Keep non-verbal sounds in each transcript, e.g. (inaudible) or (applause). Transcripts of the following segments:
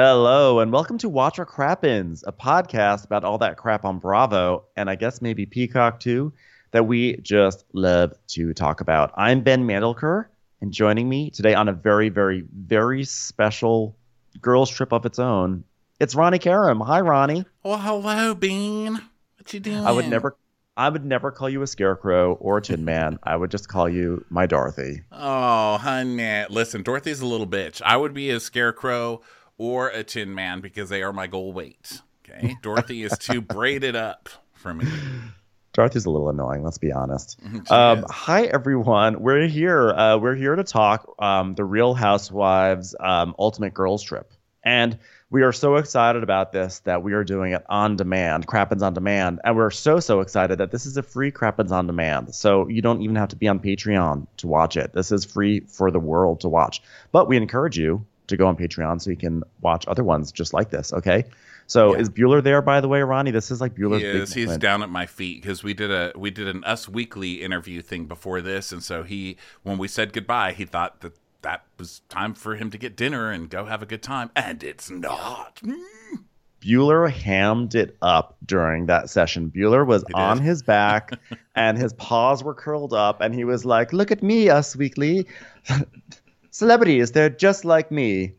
Hello, and welcome to Watch What Crappens, a podcast about all that crap on Bravo, and I guess maybe Peacock too, that we just love to talk about. I'm Ben Mandelker, and joining me today on a very, very, very special girls' trip of its own, it's Ronnie Karam. Hi, Ronnie. Well, hello, Bean. What you doing? I would never, I would never call you a scarecrow or a tin man. I would just call you my Dorothy. Oh, honey. Listen, Dorothy's a little bitch. I would be a scarecrow or a tin man because they are my goal weight. Okay. (laughs) Dorothy is too braided up for me. Dorothy's a little annoying. Let's be honest. (laughs) Um, hi everyone. We're here. Uh, we're here to talk um, the Real Housewives um, Ultimate Girls Trip, and we are so excited about this that we are doing it on demand, Crappens on demand, and we're so so excited that this is a free Crappens on demand. So you don't even have to be on Patreon to watch it. This is free for the world to watch. But we encourage you to go on Patreon so you can watch other ones just like this. Okay. So Yeah. is Bueller there, by the way, Ronnie? This is like Bueller's He is. He's moment. down at my feet because we did a we did an Us Weekly interview thing before this, and so he when we said goodbye, he thought that that was time for him to get dinner and go have a good time, and it's not. Mm. Bueller hammed it up during that session. Bueller was did. on his back (laughs) and his paws were curled up and he was like, Look at me, Us Weekly. (laughs) Celebrities, they're just like me.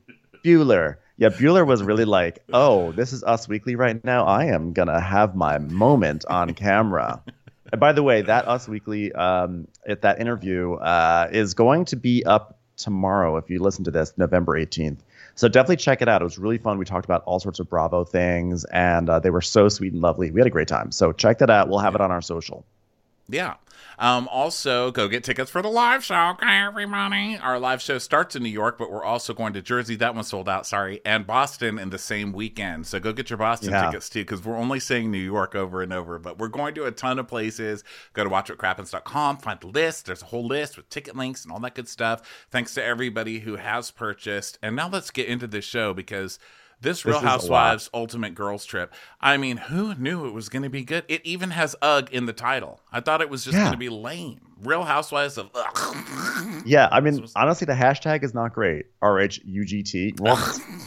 Bueller. Yeah, Bueller was really like, Oh, this is Us Weekly right now. I am going to have my moment on camera. And by the way, that Us Weekly, um, at that interview, uh, is going to be up tomorrow if you listen to this, November 18th. So definitely check it out. It was really fun. We talked about all sorts of Bravo things, and uh, they were so sweet and lovely. We had a great time. So check that out. We'll have it on our social. Yeah. Um, also, go get tickets for the live show. Okay, everybody. Our live show starts in New York, but we're also going to Jersey. That one sold out, sorry, and Boston in the same weekend. So go get your Boston Yeah. tickets too, because we're only saying New York over and over. But we're going to a ton of places. Go to watchwhatcrappens.com, find the list. There's a whole list with ticket links and all that good stuff. Thanks to everybody who has purchased. And now let's get into this show because. This Real is a lot. Housewives Ultimate Girls Trip. I mean, who knew it was going to be good? It even has UGG in the title. I thought it was just Yeah. going to be lame. Real Housewives of Ugh. Yeah, I mean, honestly, the hashtag is not great. R H U G T.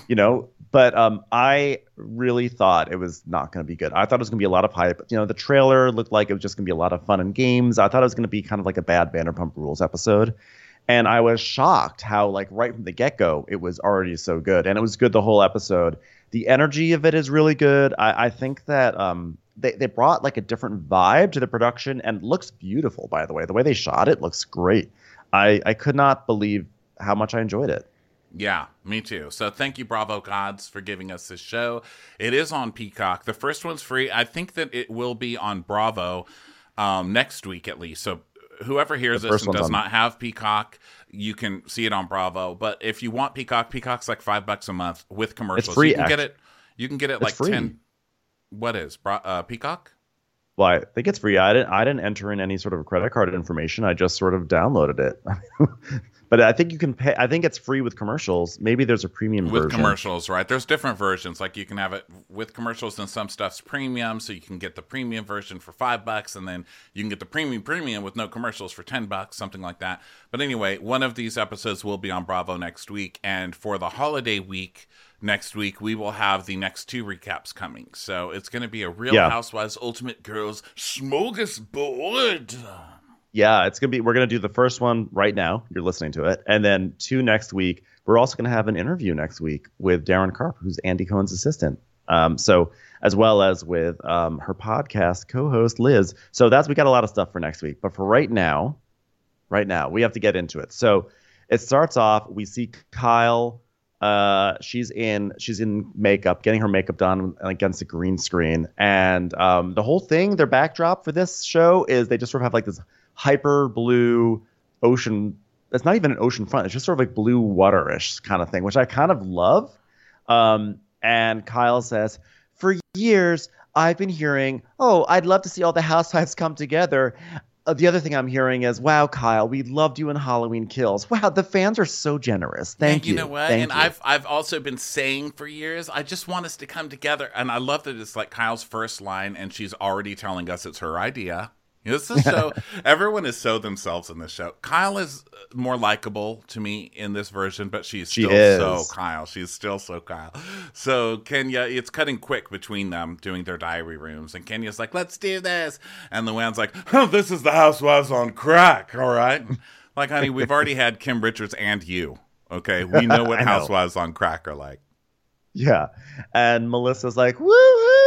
You know, but um, I really thought it was not going to be good. I thought it was going to be a lot of hype. You know, the trailer looked like it was just going to be a lot of fun and games. I thought it was going to be kind of like a bad Vanderpump Rules episode. And I was shocked how, like, right from the get go, it was already so good. And it was good the whole episode. The energy of it is really good. I, I think that um, they, they brought like a different vibe to the production and looks beautiful, by the way. The way they shot it looks great. I, I could not believe how much I enjoyed it. Yeah, me too. So thank you, Bravo Gods, for giving us this show. It is on Peacock. The first one's free. I think that it will be on Bravo um, next week at least. So whoever hears this and does on- not have Peacock, you can see it on Bravo. But if you want Peacock, Peacock's like five bucks a month with commercials. It's free, You can get it. You can get it It's like free. ten. What is uh, Peacock? Well, I think it's free. I didn't I didn't enter in any sort of credit card information. I just sort of downloaded it. (laughs) but I think you can pay. I think it's free with commercials. Maybe there's a premium version. with version. commercials, right? There's different versions. Like you can have it with commercials, and some stuff's premium, so you can get the premium version for five bucks, and then you can get the premium premium with no commercials for ten bucks, something like that. But anyway, one of these episodes will be on Bravo next week, and for the holiday week next week, we will have the next two recaps coming. So it's going to be a Real Yeah. Housewives Ultimate Girls smorgasbord. Yeah, it's gonna be. We're gonna do the first one right now. You're listening to it, and then two next week. We're also gonna have an interview next week with Daryn Carp, who's Andy Cohen's assistant. Um, so as well as with um, her podcast co-host Liz. So that's we got a lot of stuff for next week. But for right now, right now we have to get into it. So it starts off. We see Kyle. Uh, she's in she's in makeup, getting her makeup done against a green screen, and um, the whole thing, their backdrop for this show is they just sort of have like this hyper blue ocean. That's not even an ocean front. It's just sort of like blue waterish kind of thing, which I kind of love. Um, and Kyle says, "For years, I've been hearing, oh, I'd love to see all the housewives come together." Uh, the other thing I'm hearing is, "Wow, Kyle, we loved you in Halloween Kills. Wow, the fans are so generous. Thank Yeah, you. You know what? Thank and you. I've I've also been saying for years, I just want us to come together. And I love that it's like Kyle's first line, and she's already telling us it's her idea. This is so everyone is so themselves in this show. Kyle is uh, more likable to me in this version, but she's She still is. so Kyle. She's still so Kyle. So Kenya, it's cutting quick between them doing their diary rooms, and Kenya's like, "Let's do this," and Luann's like, "Oh, this is the Housewives on crack." All right, (laughs) like, honey, we've already had Kim Richards and you. Okay, we know (laughs) what know. Housewives on crack are like. Yeah. And Melissa's like, woohoo,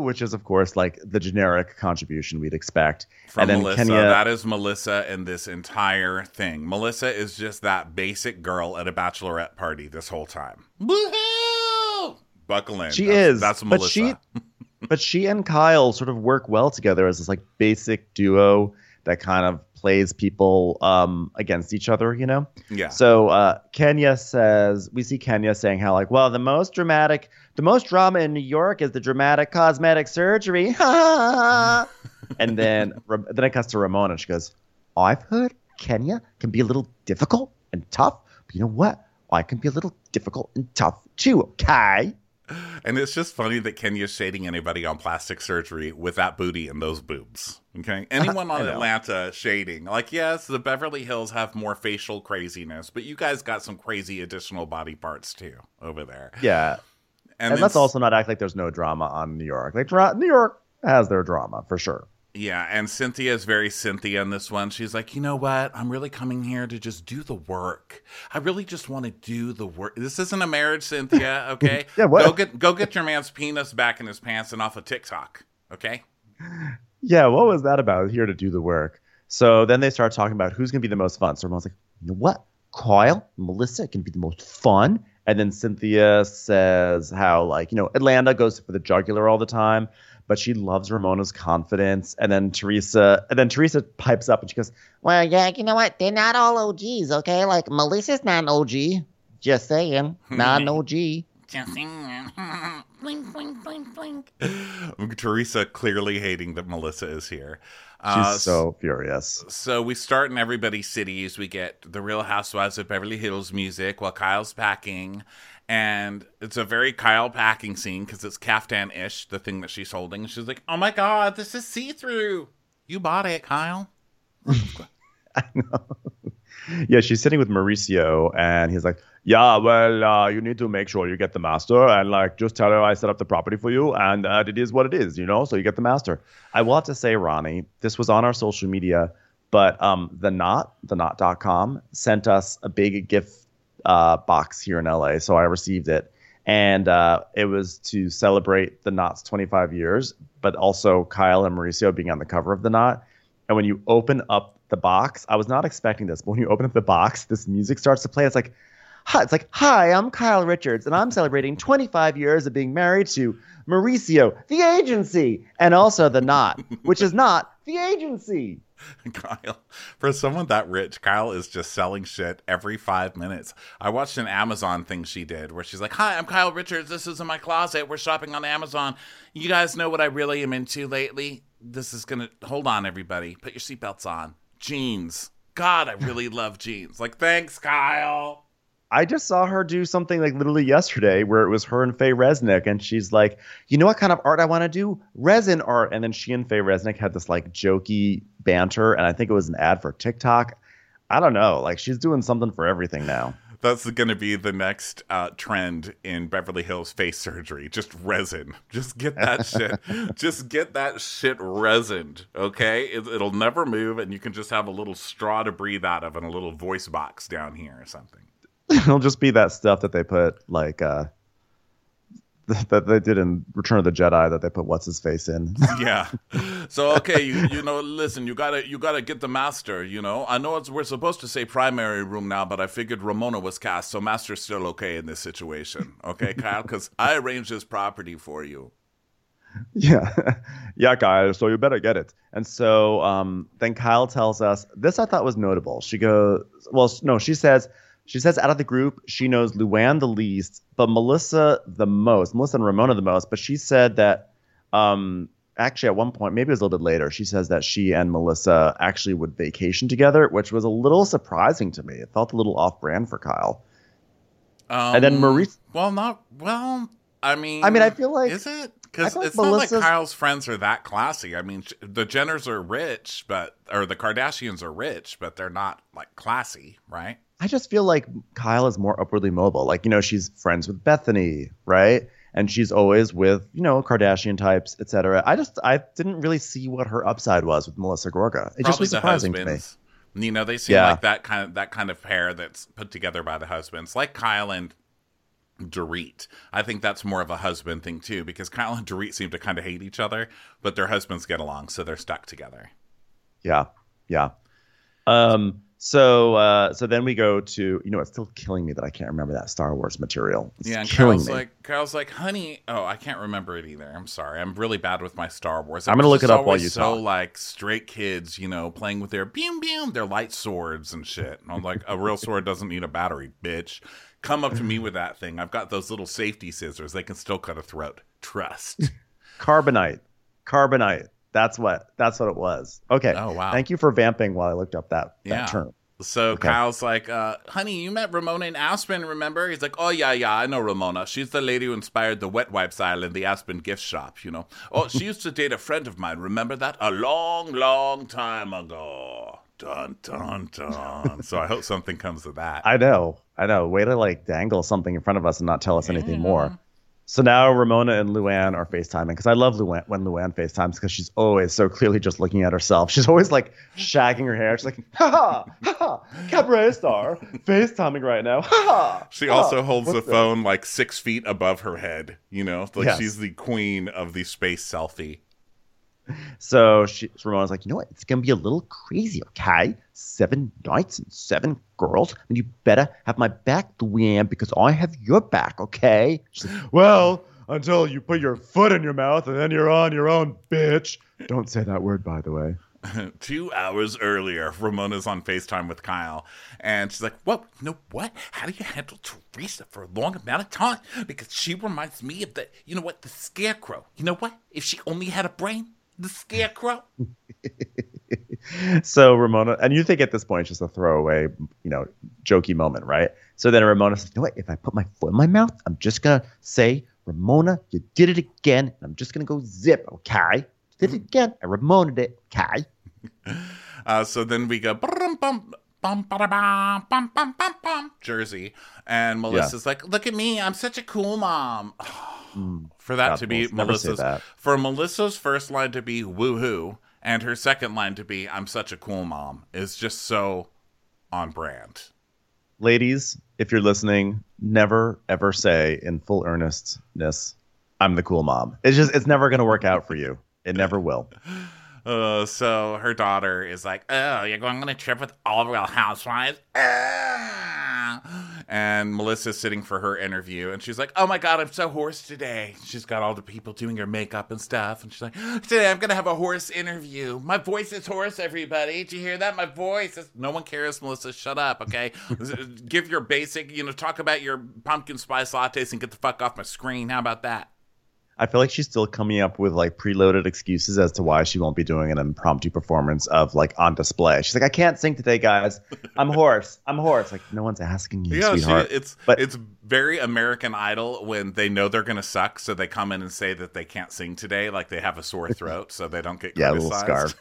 which is, of course, like the generic contribution we'd expect. from and then Melissa. Kenya, That is Melissa in this entire thing. Melissa is just that basic girl at a bachelorette party this whole time. Woohoo! Buckle in. She that's, is, That's but Melissa. she- (laughs) but she and Kyle sort of work well together as this like basic duo that kind of plays people um, against each other, you know? yeah. So uh, Kenya says, we see Kenya saying how like, well, the most dramatic, the most drama in New York is the dramatic cosmetic surgery. (laughs) and then then it cuts to Ramona. and She goes, I've heard Kenya can be a little difficult and tough, but you know what? I can be a little difficult and tough too. Okay. (laughs) And it's just funny that Kenya's shading anybody on plastic surgery with that booty and those boobs. Okay. (laughs) Anyone on Atlanta shading. Like, yes, the Beverly Hills have more facial craziness, but you guys got some crazy additional body parts too over there. Yeah. And, then let's also not act like there's no drama on New York. Like dra- New York has their drama for sure. Yeah, and Cynthia is very Cynthia in this one. She's like, you know what? I'm really coming here to just do the work. I really just want to do the work. This isn't a marriage, Cynthia. (laughs) Okay, Yeah, what? Go get go get your man's penis back in his pants and off of TikTok. Okay. Yeah, what was that about? Here to do the work. So then they start talking about who's going to be the most fun. So everyone's like, you know what? Kyle, Melissa can be the most fun. And then Cynthia says how, like, you know, Atlanta goes for the jugular all the time, but she loves Ramona's confidence. And then Teresa, and then Teresa pipes up and she goes, Well, yeah, you know what? They're not all OGs, okay? Like Melissa's not an OG. Just saying, (laughs) not an OG. Just (laughs) blink, blink, blink, blink. (laughs) Teresa clearly hating that Melissa is here. she's Uh, so furious. So we start in everybody's cities. We get the Real Housewives of Beverly Hills music while Kyle's packing. And it's a very Kyle packing scene because it's caftan ish, the thing that she's holding. She's like, oh my God, this is see through. You bought it, Kyle. (laughs) I know. yeah, she's sitting with Mauricio, and he's like, "Yeah, well, uh, you need to make sure you get the master, and like, just tell her I set up the property for you, and uh, it is what it is, you know. So you get the master." I will have to say, Ronnie, this was on our social media, but um, the Knot, the Knot.com, sent us a big gift uh, box here in LA, so I received it. And uh, it was to celebrate the Knot's 25 years, but also Kyle and Mauricio being on the cover of the Knot. And when you open up the box, I was not expecting this, but when you open up the box, this music starts to play. It's like, hi, it's like, hi, I'm Kyle Richards, and I'm celebrating 25 years of being married to Mauricio, the agency, and also the Knot, which is not the agency. (laughs) Kyle, for someone that rich, Kyle is just selling shit every five minutes. I watched an Amazon thing she did where she's like, Hi, I'm Kyle Richards. This is in my closet. We're shopping on Amazon. You guys know what I really am into lately? This is going to hold on, everybody. Put your seatbelts on. Jeans. God, I really love jeans. Like, thanks, Kyle. I just saw her do something like literally yesterday where it was her and Faye Resnick, and she's like, you know what kind of art I want to do? Resin art. And then she and Faye Resnick had this like jokey banter, and I think it was an ad for TikTok. I don't know. Like she's doing something for everything now. That's going to be the next uh, trend in Beverly Hills face surgery. Just resin. Just get that (laughs) shit. just get that shit resined. Okay, it, it'll never move, and you can just have a little straw to breathe out of and a little voice box down here or something. (laughs) It'll just be that stuff that they put like uh (laughs) that they did in Return of the Jedi that they put what's his face in. (laughs) yeah. So okay, you you know, listen, you gotta you gotta get the master. You know, I know it's we're supposed to say primary room now, but I figured Ramona was cast, so master's still okay in this situation. Okay, Kyle, because I arranged this property for you. yeah. yeah, Kyle, so you better get it. And so um then Kyle tells us this I thought was notable. She goes well no, she says she says out of the group, she knows Luann the least, but Melissa the most, Melissa and Ramona the most. But she said that um actually at one point, maybe it was a little bit later, she says that she and Melissa actually would vacation together, which was a little surprising to me. It felt a little off brand for Kyle. Um, And then Maurice- Well, not well. I mean, I mean, I feel like- is it? Because like it's not like Kyle's friends are that classy. I mean, the Jenners are rich, but or the Kardashians are rich, but they're not like classy, right? I just feel like Kyle is more upwardly mobile. Like, you know, she's friends with Bethany, right? And she's always with, you know, Kardashian types, etc. I just I didn't really see what her upside was with Melissa Gorga. It just Probably was surprising to me. You know, they seem Yeah. like that kind of that kind of pair that's put together by the husbands, like Kyle and Dorit. I think that's more of a husband thing too, because Kyle and Dorit seem to kind of hate each other, but their husbands get along, so they're stuck together. Yeah. Yeah. Um so uh so then we go to you know it's still killing me that I can't remember that Star Wars material. It's Yeah, and killing Kyle's me. like, Kyle's like, honey. Oh, I can't remember it either. I'm sorry. I'm really bad with my Star Wars. I'm gonna look it up while you so talk. So like straight kids, you know, playing with their beam beam, their light swords and shit. And I'm like, a real (laughs) sword doesn't need a battery, bitch. Come up to me with that thing. I've got those little safety scissors. They can still cut a throat. Trust. (laughs) Carbonite. Carbonite. That's what that's what it was. Okay. Oh, wow. Thank you for vamping while I looked up that, that Yeah. term. So Okay. Kyle's like, uh, honey, you met Ramona in Aspen, remember? He's like, oh, yeah, yeah, I know Ramona. She's the lady who inspired the wet wipes aisle in the Aspen gift shop, you know? Oh, she used to date a friend of mine, remember that? A long, long time ago. Dun, dun, dun. so I hope something comes of that. I know. I know. Way to like dangle something in front of us and not tell us anything more. So now Ramona and Luann are FaceTiming because I love Luann when Luann FaceTimes because she's always so clearly just looking at herself. She's always like shagging her hair. She's like, ha ha, ha ha, cabaret star, FaceTiming right now. Ha ha. She ha. also holds the What's phone like six feet above her head, you know? Like Yes. she's the queen of the space selfie. So she, Ramona's like, you know what? It's gonna be a little crazy, okay? Seven nights and seven girls, and you better have my back, Luann, because I have your back, okay? She's like, well, until you put your foot in your mouth and then you're on your own, bitch. Don't say that word, by the way. (laughs) Two hours earlier, Ramona's on FaceTime with Kyle, and she's like, "What? You know what? How do you handle Teresa for a long amount of time? Because she reminds me of the, you know what, the Scarecrow. You know what? If she only had a brain, the Scarecrow." (laughs) So Ramona, and you think at this point it's just a throwaway, you know, jokey moment, right? So then Ramona says, you know what? If I put my foot in my mouth, I'm just gonna say, Ramona, you did it again, and I'm just gonna go zip, okay? Did it again, I Ramona did it, okay? (laughs) Uh, so then we go brum, bum, bum, bada, bum, bum, bum, bum, bum, Jersey, and Melissa's like, "Look at me, I'm such a cool mom." (sighs) (laughs) (sighs) for that God, to be Melissa, Melissa's that. for Melissa's first line to be woohoo and her second line to be I'm such a cool mom is just so on brand. Ladies, if you're listening, never ever say in full earnestness, I'm the cool mom. It's just it's never gonna work out for you. It never will. (laughs) Uh, so her daughter is like, "Oh, you're going on a trip with all real housewives?" Ah. And Melissa's sitting for her interview, and she's like, "Oh my god, I'm so hoarse today." She's got all the people doing her makeup and stuff, and she's like, oh, "Today I'm gonna have a horse interview. My voice is hoarse, everybody. Did you hear that? My voice is." No one cares, Melissa. Shut up, okay? (laughs) Give your basic, you know, talk about your pumpkin spice lattes and get the fuck off my screen. How about that? I feel like she's still coming up with like preloaded excuses as to why she won't be doing an impromptu performance of like on display. She's like, I can't sing today, guys. I'm hoarse. I'm hoarse. Like, no one's asking you, Yeah, she, it's But- it's very American Idol when they know they're gonna suck, so they come in and say that they can't sing today, like they have a sore (laughs) throat, so they don't get yeah, a criticized. little scarf.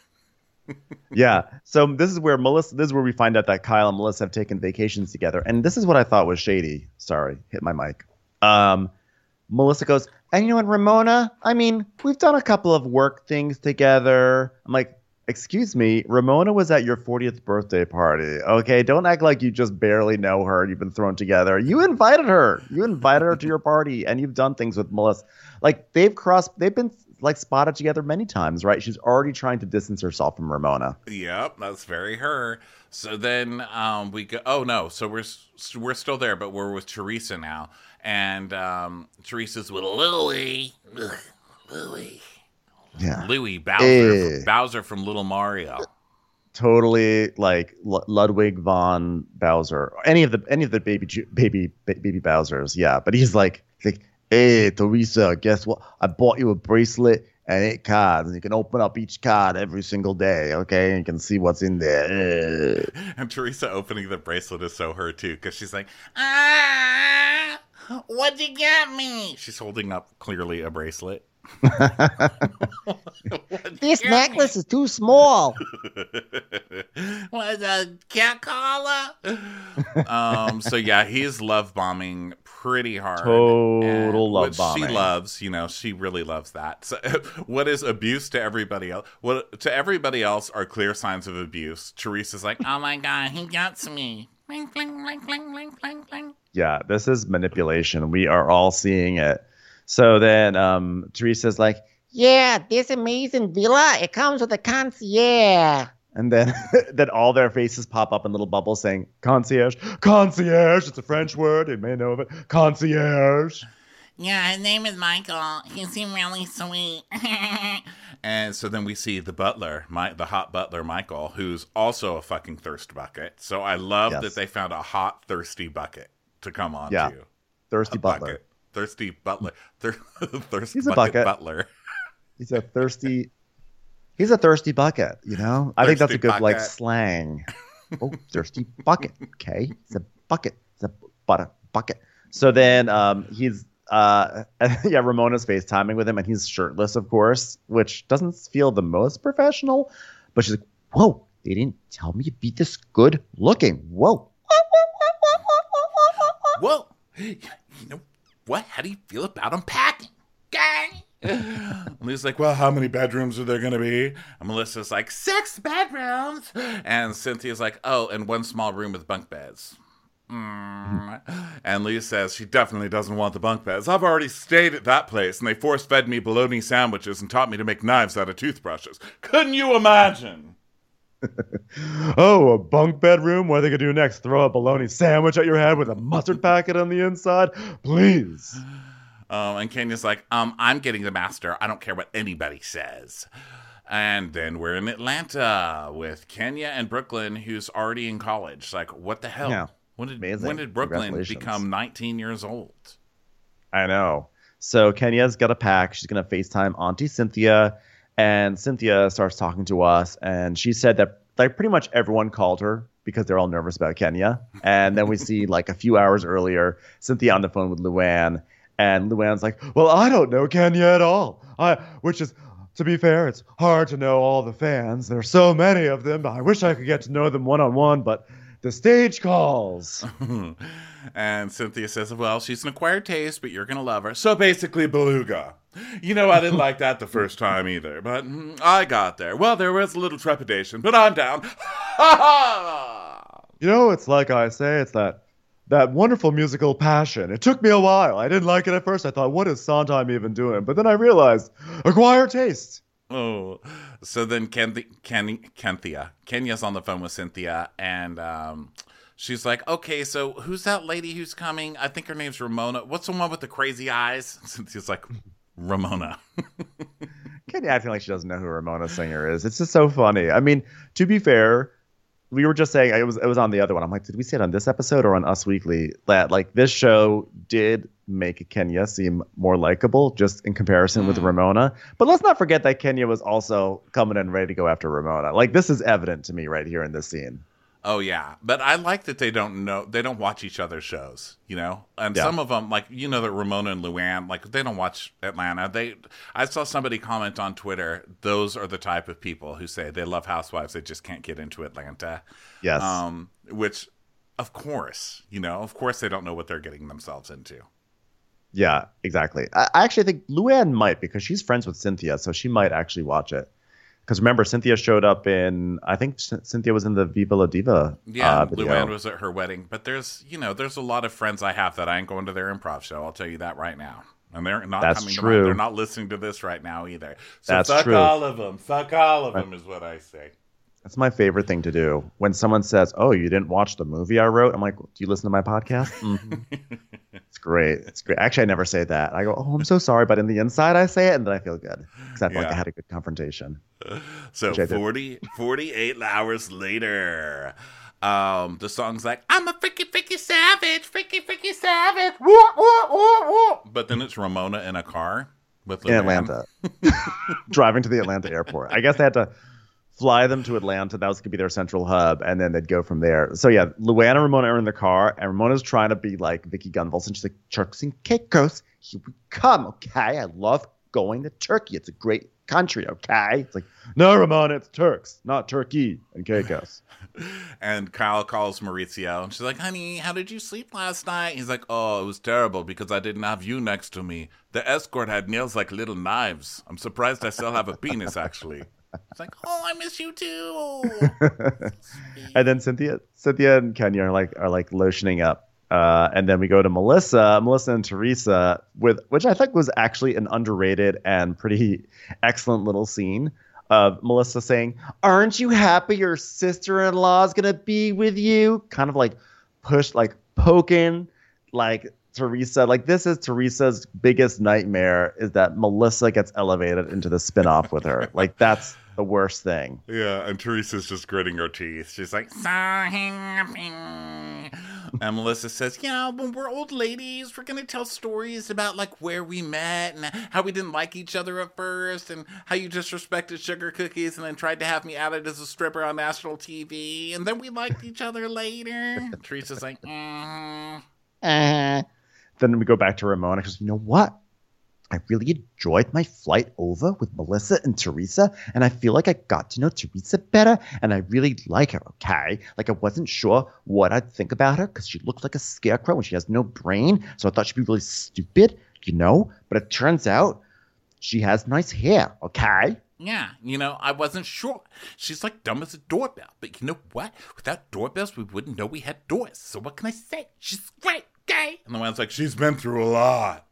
(laughs) yeah. So this is where Melissa. This is where we find out that Kyle and Melissa have taken vacations together, and this is what I thought was shady. Sorry, hit my mic. Um, Melissa goes, and you know what, Ramona? I mean, we've done a couple of work things together. I'm like, excuse me, Ramona was at your 40th birthday party. Okay, don't act like you just barely know her. You've been thrown together. You invited her. You invited her to your party, and you've done things with Melissa. Like they've crossed. They've been like spotted together many times, right? She's already trying to distance herself from Ramona. Yep, that's very her. So then um, we go. Oh no, so we're we're still there, but we're with Teresa now, and um, Teresa's with Louie, Louie, Yeah. Louie Bowser, Eh. Bowser from Little Mario. Totally like L- Ludwig von Bowser, any of the any of the baby baby ba- baby Bowsers, yeah. But he's like, he's like, hey Teresa, guess what? I bought you a bracelet and eight cards, and you can open up each card every single day, okay? And you can see what's in there. Eh. (laughs) And Teresa opening the bracelet is so her too, because she's like, ah, what'd you get me? She's holding up clearly a bracelet. (laughs) (laughs) This necklace is too small. was a cat collar. um. So yeah, he's love bombing pretty hard. Total and- love which bombing. She loves. You know, she really loves that. So, (laughs) what is abuse to everybody else? What to everybody else are clear signs of abuse. Teresa's like, oh my god, he gets me. Bling, bling, bling, bling, bling, bling, bling. yeah, this is manipulation. We are all seeing it. So then um, Teresa's like, Yeah, this amazing villa, it comes with a concierge. And then (laughs) then all their faces pop up in little bubbles saying concierge, concierge. It's a French word. You may know of it. Concierge. Yeah, his name is Michael. He seemed really sweet. (laughs) And so then we see the butler, my, the hot butler Michael, who's also a fucking thirst bucket. So I love Yes. that they found a hot thirsty bucket to come on Yeah. to. Thirsty A butler. bucket. Thirsty butler. (laughs) Thir- thirst He's a bucket, bucket. butler. He's a thirsty. He's a thirsty bucket. You know. I think that's a good like slang. Oh, thirsty bucket. Okay, it's a bucket. It's a butter bucket. So then um, he's uh (laughs) yeah Ramona's FaceTiming with him and he's shirtless of course, which doesn't feel the most professional. But she's like, "Whoa, they didn't tell me you'd be this good looking. Whoa." Whoa. (gasps) You know what? How do you feel about unpacking? Gang. (laughs) And Lee's like, well, how many bedrooms are there going to be? And Melissa's like, six bedrooms. And Cynthia's like, oh, and one small room with bunk beds. Mm. And Lee says she definitely doesn't want the bunk beds. I've already stayed at that place, and they force fed me bologna sandwiches and taught me to make knives out of toothbrushes. Couldn't you imagine? (laughs) Oh, a bunk bedroom? What are they gonna do next? Throw a bologna sandwich at your head with a mustard packet on the inside? Please. Um, and Kenya's like, um, I'm getting the master. I don't care what anybody says. And then we're in Atlanta with Kenya and Brooklyn, who's already in college. Like, what the hell? Yeah. When did Amazing. when did Brooklyn become 19 years old? I know. So Kenya's got a pack. She's gonna FaceTime Auntie Cynthia, and Cynthia starts talking to us, and she said that like pretty much everyone called her because they're all nervous about Kenya. And then we see like a few hours earlier, Cynthia on the phone with Luann, and Luann's like, "Well, I don't know Kenya at all." I, which is. To be fair, it's hard to know all the fans. There's so many of them. I wish I could get to know them one on one, but the stage calls. (laughs) and Cynthia says, Well, she's an acquired taste, but you're going to love her. So basically, beluga. You know, I didn't (laughs) like that the first time either, but mm, I got there. Well, there was a little trepidation, but I'm down. (laughs) You know, it's like I say, it's that that wonderful musical passion. It took me a while. I didn't like it at first. I thought, what is Sondheim even doing? But then I realized, acquired taste. Oh, so then Ken, Ken, Kenthia, Kenya's on the phone with Cynthia, and um, she's like, "Okay, so who's that lady who's coming? I think her name's Ramona. What's the one with the crazy eyes?" (laughs) Cynthia's like, "Ramona." (laughs) Kenny acting like she doesn't know who Ramona Singer is. It's just so funny. I mean, to be fair, we were just saying it was it was on the other one. I'm like, did we see it on this episode or on Us Weekly? That like this show did make Kenya seem more likable, just in comparison with Mm. Ramona. But let's not forget that Kenya was also coming in ready to go after Ramona. Like this is evident to me right here in this scene. Oh yeah, but I like that they don't know they don't watch each other's shows, you know. And Yeah. some of them, like you know, that Ramona and Luann, like they don't watch Atlanta. They, I saw somebody comment on Twitter. Those are the type of people who say they love Housewives, they just can't get into Atlanta. Yes. Um, which, of course, you know, of course they don't know what they're getting themselves into. Yeah, exactly. I, I actually think Luann might because she's friends with Cynthia, so she might actually watch it. Because remember, Cynthia showed up in I think C- Cynthia was in the Viva La Diva. Yeah, uh, video. Luann was at her wedding, but there's you know there's a lot of friends I have that I ain't going to their improv show. I'll tell you that right now. And they're not That's coming to true. mine. They're not listening to this right now either. So That's fuck true. all of them. Fuck all of them is what I say. That's my favorite thing to do. When someone says, "Oh, you didn't watch the movie I wrote," I'm like, "Do you listen to my podcast?" Mhm. (laughs) it's great. It's great. Actually, I never say that. I go, "Oh, I'm so sorry," but in the inside, I say it, and then I feel good because I feel like I had a good confrontation. (laughs) So Which 40, 48 hours later, um, the song's like, I'm a freaky, freaky savage, freaky, freaky savage. Woo, woo, woo, woo. But then it's Ramona in a car with in Atlanta, (laughs) driving to the Atlanta airport. I guess they had to fly them to Atlanta. That was to be their central hub, and then they'd go from there. So yeah, Luann and Ramona are in the car, and Ramona's trying to be like Vicki Gunvalson. She's like, "Turks and Caicos, here we come." Okay, I love going to Turkey. It's a great country, okay? It's like, no, Ramona, it's Turks, not Turkey and Caicos. (laughs) And Kyle calls Mauricio, and she's like, "Honey, how did you sleep last night?" He's like, "Oh, it was terrible because I didn't have you next to me. The escort had nails like little knives. I'm surprised I still have a penis, actually." It's like, Oh, I miss you too. (laughs) and then Cynthia, Cynthia and Kenya are like are like lotioning up. Uh, and then we go to Melissa, Melissa and Teresa with which I think was actually an underrated and pretty excellent little scene of Melissa saying, "Aren't you happy your sister-in-law is gonna be with you?" Kind of like push, like poking, like Teresa. Like this is Teresa's biggest nightmare is that Melissa gets elevated into the spin-off with her. (laughs) Like that's the worst thing. "Yeah." And Teresa's just gritting her teeth. She's like, so happy. And Melissa says, Yeah, when we're old ladies, we're going to tell stories about like where we met and how we didn't like each other at first and how you disrespected sugar cookies and then tried to have me outed as a stripper on national TV. And then we liked each other later. (laughs) Teresa's like, mm Uh, then we go back to Ramona. Goes, you know what? I really enjoyed my flight over with Melissa and Teresa, and I feel like I got to know Teresa better, and I really like her, okay? Like, I wasn't sure what I'd think about her because she looks like a scarecrow and she has no brain, so I thought she'd be really stupid, you know? But it turns out she has nice hair, okay? Yeah, you know, I wasn't sure. She's like dumb as a doorbell. But you know what? Without doorbells, we wouldn't know we had doors. So what can I say? She's great, okay? And the one's like, She's been through a lot.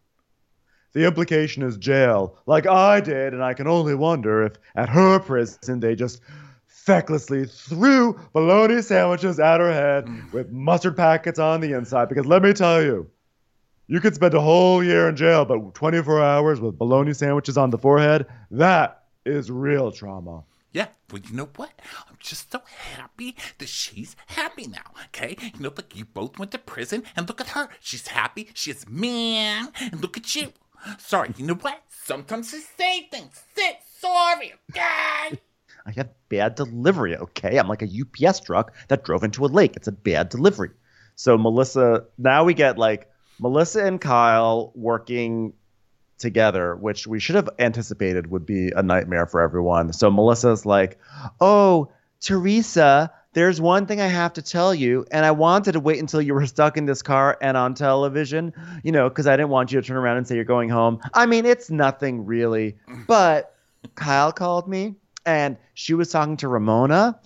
The implication is jail, like I did, and I can only wonder if at her prison they just fecklessly threw bologna sandwiches at her head mm. with mustard packets on the inside. Because let me tell you, you could spend a whole year in jail, but 24 hours with bologna sandwiches on the forehead, that is real trauma. Yeah, well, you know what? Just so happy that she's happy now, okay? You know, like you both went to prison, and look at her. She's happy. She's man, and look at you. Sorry, you know what? Sometimes I say things. Sit sorry, okay? (laughs) I had bad delivery, okay? I'm like a UPS truck that drove into a lake. It's a bad delivery. So Melissa, now we get like Melissa and Kyle working together, which we should have anticipated would be a nightmare for everyone. So Melissa's like, "Oh, Teresa, there's one thing I have to tell you, and I wanted to wait until you were stuck in this car and on television, you know, because I didn't want you to turn around and say you're going home. I mean, it's nothing really, (laughs) but Kyle called me and she was talking to Ramona,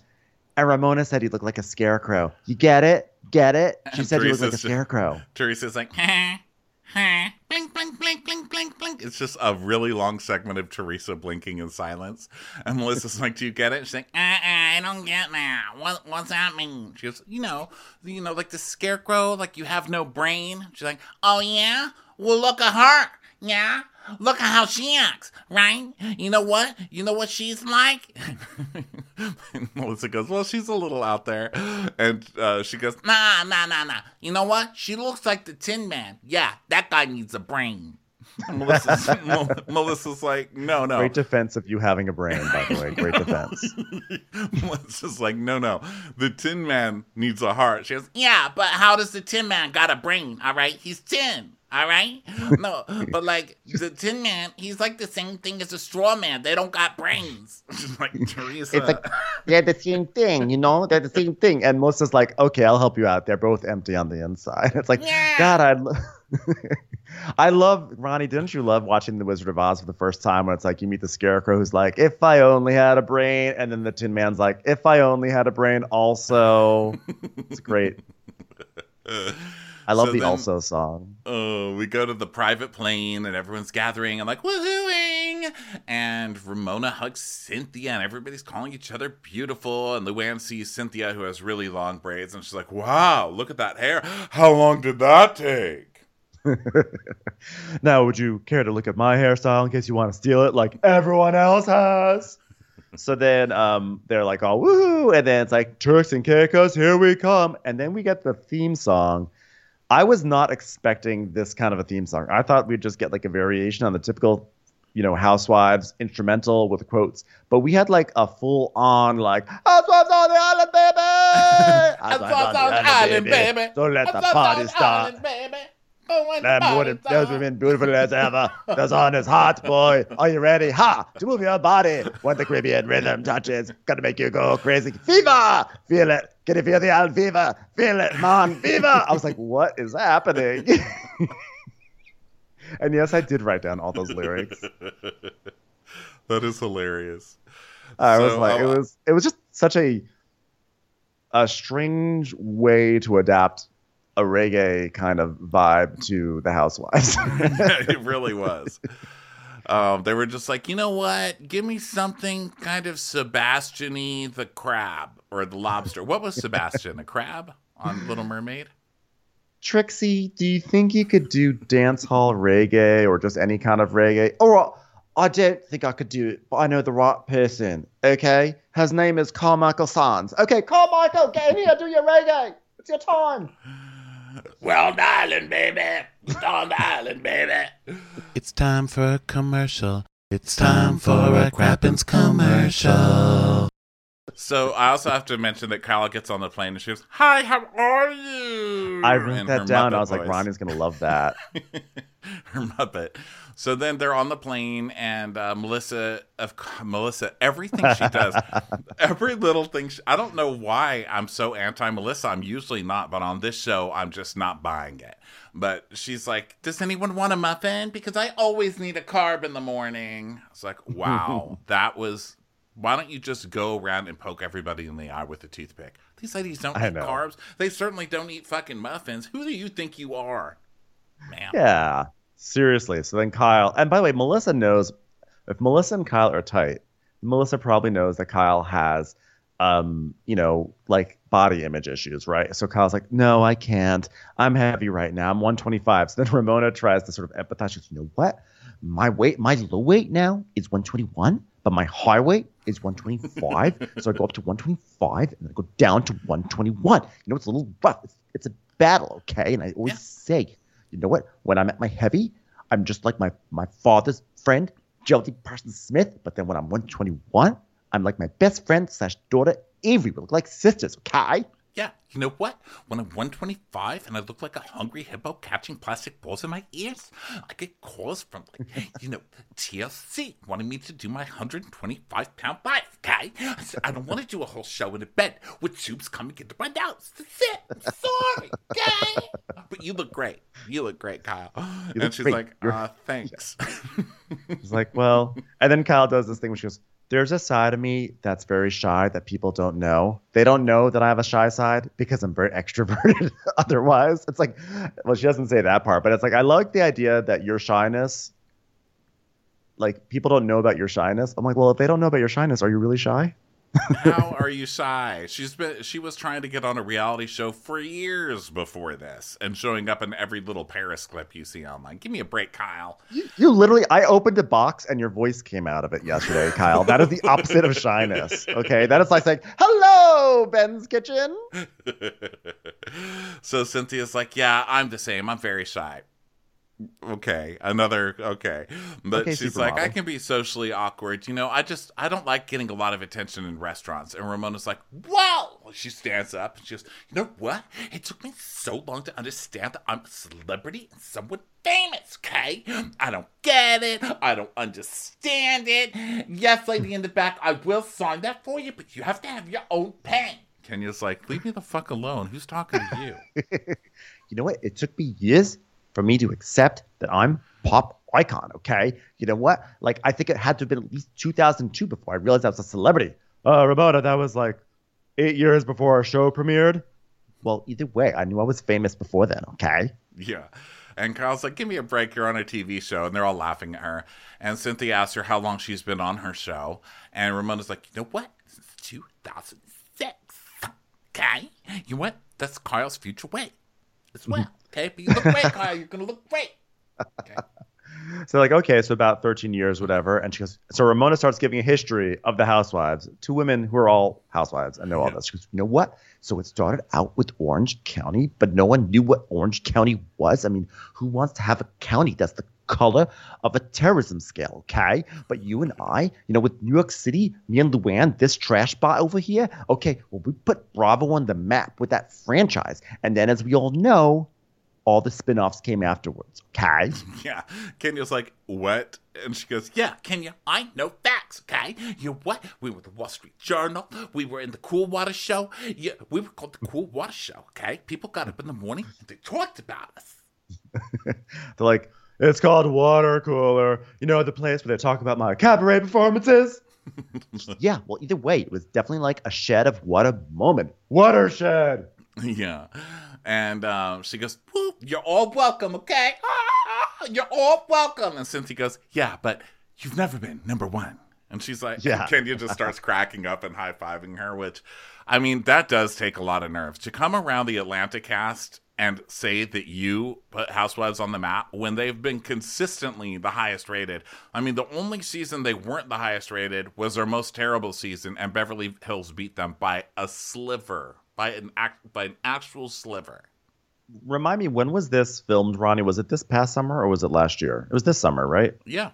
and Ramona said he looked like a scarecrow. You get it? Get it? She said he looked like a Teresa's just- scarecrow. Teresa's like? (laughs) Blink, blink, blink, blink, blink, blink. it's just a really long segment of Teresa blinking in silence. And Melissa's like, Do you get it? She's like, Uh, uh, I don't get that. What, what's that mean? She goes, you know, you know, like the scarecrow, like you have no brain. She's like, Oh, yeah? Well, look at her. Yeah? Look at how she acts, right? You know what? You know what she's like? (laughs) Melissa goes, well, she's a little out there, and uh, she goes, Nah, nah, nah, nah. You know what? She looks like the Tin Man. Yeah, that guy needs a brain. (laughs) Melissa's, Mel- Melissa's like, no, no. Great defense of you having a brain, by the way. Great defense. (laughs) Melissa's like, no, no. The Tin Man needs a heart. She goes, Yeah, but how does the Tin Man got a brain? All right, he's tin. All right, no, but like the Tin Man, he's like the same thing as a Straw Man. They don't got brains. (laughs) like, Teresa. It's like they're the same thing, you know? They're the same thing. And Melissa's like, okay, I'll help you out. They're both empty on the inside. (laughs) It's like, Yeah. God, I, lo- (laughs) I love Ronnie. Didn't you love watching The Wizard of Oz for the first time when it's like you meet the Scarecrow who's like, if I only had a brain, and then the Tin Man's like, if I only had a brain, also. It's great. I love So the then- also song. oh, we go to the private plane and everyone's gathering and like woohooing. And Ramona hugs Cynthia and everybody's calling each other beautiful. And Luann sees Cynthia who has really long braids and she's like, wow, look at that hair. How long did that take? (laughs) Now, would you care to look at my hairstyle in case you want to steal it like everyone else has? (laughs) so then um, they're like, all woohoo. And then it's like, Turks and Caicos, here we come. And then we get the theme song. I was not expecting this kind of a theme song. I thought we'd just get like a variation on the typical, you know, housewives instrumental with quotes. But we had like a full on, like, Housewives on the island, baby! (laughs) Housewives on the island, baby. Don't let the party start. Baby. Oh, Them women, those women beautiful as ever. Those on his heart, boy. Are you ready? Ha! To move your body. When the Caribbean rhythm touches, gonna make you go crazy. Fever! Feel it. Can you feel the old fever? Feel it, man. Fever! I was like, what is happening? (laughs) and yes, I did write down all those lyrics. (laughs) that is hilarious. I was So, like, it uh, was it was just such a a strange way to adapt a reggae kind of vibe to the Housewives. (laughs) (laughs) it really was. Um, they were just like, you know what? Give me something kind of Sebastian-y the crab or the lobster. What was Sebastian? A crab on Little Mermaid? Trixie, do you think you could do dance hall reggae or just any kind of reggae? Or I don't think I could do it, but I know the right person. Okay, his name is Carmichael Sands. Okay, Carmichael, get in here, do your reggae. It's your time. Well, darling, baby. On the island, baby. It's time for a commercial. It's time for a Crappens commercial. So I also have to mention that Kyle gets on the plane and she goes, "Hi, how are you?" I wrote her that down. Muppet I was like, voice. Ronnie's gonna love that. (laughs) her Muppet. So then they're on the plane, and uh, Melissa, of Melissa, everything she does, (laughs) every little thing. She, I don't know why I'm so anti Melissa. I'm usually not, but on this show, I'm just not buying it. But she's like, "Does anyone want a muffin? Because I always need a carb in the morning." It's like, (laughs) wow, that was. Why don't you just go around and poke everybody in the eye with a toothpick? These ladies don't I eat know. carbs. They certainly don't eat fucking muffins. Who do you think you are, ma'am? Yeah, seriously. So then Kyle, and by the way, Melissa knows if Melissa and Kyle are tight, Melissa probably knows that Kyle has, um, you know, like body image issues, right? So Kyle's like, no, I can't. I'm heavy right now. I'm 125. So then Ramona tries to sort of empathize. She goes, you know what? My weight, my low weight now is 121, but my high weight is 125. so I go up to 125 and then I go down to 121. You know, it's a little rough. It's, it's a battle, okay? And I always Yeah. say, you know what? When I'm at my heavy, I'm just like my my father's friend, Geraldine Parsons Smith. But then when I'm 121, I'm like my best friend slash daughter Avery. We look like sisters, okay? Yeah, you know what? When I'm 125 and I look like a hungry hippo catching plastic balls in my ears, I get calls from, like, you know, TLC wanting me to do my 125 pound life, okay? I said, I don't want to do a whole show in a bed with tubes coming into my nose. That's it. I'm sorry, okay? But you look great. You look great, Kyle. and she's great. like, uh, thanks. (laughs) It's like, well, and then Kyle does this thing where she goes, There's a side of me that's very shy that people don't know. They don't know that I have a shy side because I'm very (laughs) extroverted (laughs) otherwise. It's like, well, she doesn't say that part, but it's like, I like the idea that your shyness, like, people don't know about your shyness. I'm like, well, if they don't know about your shyness, are you really shy? How are you shy? She's been she was trying to get on a reality show for years before this and showing up in every little Paris clip you see online. Give me a break, Kyle. You, you literally, I opened a box and your voice came out of it yesterday, Kyle. That is the opposite of shyness. Okay. That is like saying, hello, Ben's Kitchen. (laughs) so Cynthia's like, "Yeah, I'm the same. I'm very shy." Okay, another okay, but Okay, she's like, "I can be socially awkward. You know, I just I don't like getting a lot of attention in restaurants." And Ramona's like, "Wow!" She stands up and she goes, "You know what? It took me so long to understand that I'm a celebrity and someone famous. Okay, I don't get it. I don't understand it. Yes, lady in the back, I will sign that for you, but you have to have your own pen." Kenya's like, leave me the fuck alone. Who's talking to you? (laughs) you know what? It took me years for me to accept that I'm pop icon. Okay, you know what? Like I think it had to have been at least 2002 before I realized I was a celebrity. Uh, Ramona, that was like eight years before our show premiered. Well, either way, I knew I was famous before then. Okay. yeah. And Carl's like, give me a break. You're on a TV show. And they're all laughing at her. And Cynthia asks her how long she's been on her show. And Ramona's like, you know what? Since 2006. Okay. You know what? That's Kyle's future weight as well. Okay. But you look great, (laughs) Kyle. You're going to look great. Okay. (laughs) So like, okay, so about 13 years, whatever. And she goes, so Ramona starts giving a history of the housewives, two women who are all housewives and know all this. She goes, you know what? So it started out with Orange County, but no one knew what Orange County was. I mean, who wants to have a county that's the color of a terrorism scale, okay? But you and I, you know, with New York City, me and Luann, this trash spot over here, okay, well, we put Bravo on the map with that franchise. And then as we all know, all the spin-offs came afterwards. Okay. (laughs) Yeah. Kenya's like, what? And she goes, yeah, Kenya, I know facts, okay? You know what? We were the Wall Street Journal. We were in the Cool Water Show. Yeah, we were called the Cool Water Show, okay? People got up in the morning and they talked about us. (laughs) They're like, it's called Water Cooler. You know, the place where they talk about my cabaret performances. (laughs) yeah, well, either way, it was definitely like a shed of what a moment. Watershed. (laughs) yeah. And um, she goes, "Whoop, You're all welcome, okay? Ah, you're all welcome. And Cynthia goes, Yeah, but you've never been number one. And she's like, Yeah. Kenya just starts cracking up and high fiving her, which, I mean, that does take a lot of nerves. To come around the Atlanta cast and say that you put Housewives on the map when they've been consistently the highest rated. I mean, the only season they weren't the highest rated was their most terrible season, and Beverly Hills beat them by a sliver, by an act, by an actual sliver. Remind me, when was this filmed, Ronnie? Was it this past summer or was it last year? It was this summer, right? Yeah.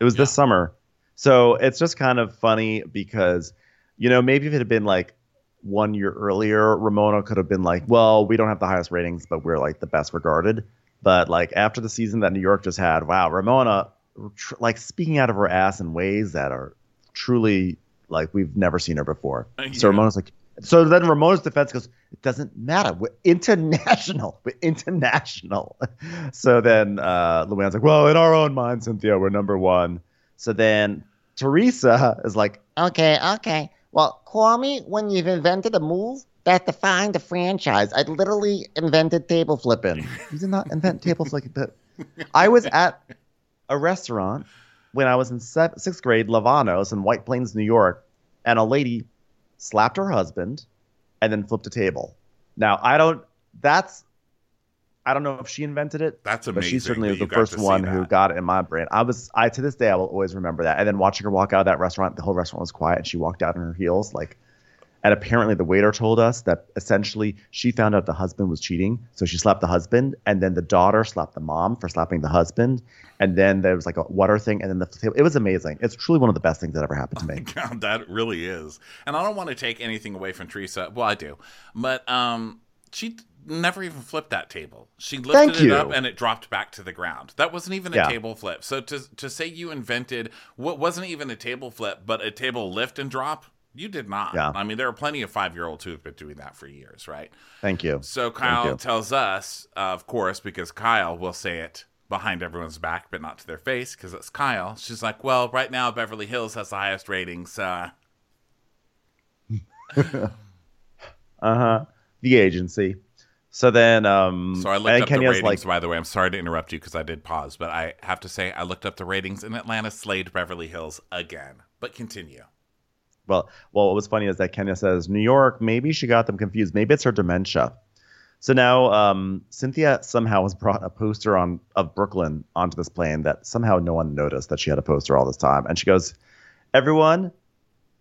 It was this summer. So it's just kind of funny because, you know, maybe if it had been like one year earlier, Ramona could have been like, well, we don't have the highest ratings, but we're like the best regarded. But like after the season that New York just had, wow, Ramona, tr- like speaking out of her ass in ways that are truly like we've never seen her before. Uh, So. Ramona's like, so then Ramona's defense goes, it doesn't matter. We're international. (laughs) We're international. (laughs) so then uh, Luann's like, well, in our own mind, Cynthia, we're number one. So then Teresa is like, Okay, okay. Call me when you've invented a move that defined the franchise. I literally invented table flipping. you did not invent table flipping. But I was at a restaurant when I was in se- sixth grade, Lavanos in White Plains, New York, and a lady slapped her husband and then flipped a table. Now, I don't, that's, I don't know if she invented it, That's but amazing. she certainly was the first one who got it in my brain. I was, I to this day, I will always remember that. And then watching her walk out of that restaurant, the whole restaurant was quiet, and she walked out in her heels, like. And apparently, the waiter told us that essentially she found out the husband was cheating, so she slapped the husband, and then the daughter slapped the mom for slapping the husband, and then there was like a water thing, and then the it was amazing. It's truly one of the best things that ever happened to me. (laughs) God, that really is. And I don't want to take anything away from Teresa. Well, I do, but um, she never even flipped that table. She lifted Thank it you. up and it dropped back to the ground. That wasn't even a Yeah. table flip. So to to say you invented what wasn't even a table flip, but a table lift and drop. You did not. Yeah. I mean, there are plenty of five year olds who have been doing that for years, right? Thank you. So Kyle you. tells us, uh, of course, because Kyle will say it behind everyone's back, but not to their face, because it's Kyle. She's like, "Well, right now Beverly Hills has the highest ratings. Uh, (laughs) Uh huh. The agency. So then, um, so I looked up Kenya's the ratings. like, by the way, I'm sorry to interrupt you because I did pause, but I have to say I looked up the ratings, and Atlanta slayed Beverly Hills again. But continue. Well, well, what was funny is that Kenya says New York. Maybe she got them confused. Maybe it's her dementia. So now um, Cynthia somehow has brought a poster on of Brooklyn onto this plane that somehow no one noticed that she had a poster all this time. And she goes, "Everyone,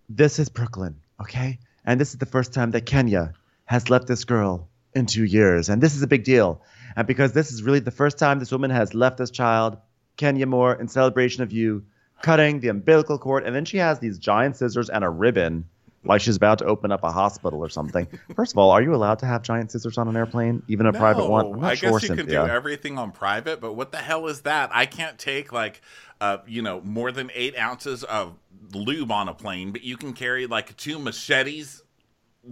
this is Brooklyn, okay? And this is the first time that Kenya has left this girl in two years, and this is a big deal. And because this is really the first time this woman has left this child, Kenya Moore, in celebration of you." Cutting the umbilical cord, and then she has these giant scissors and a ribbon, like she's about to open up a hospital or something. First of all, are you allowed to have giant scissors on an airplane, even a private one? I'm I sure, guess you Cynthia. can do everything on private, but what the hell is that? I can't take like, uh, you know, more than eight ounces of lube on a plane, but you can carry like two machetes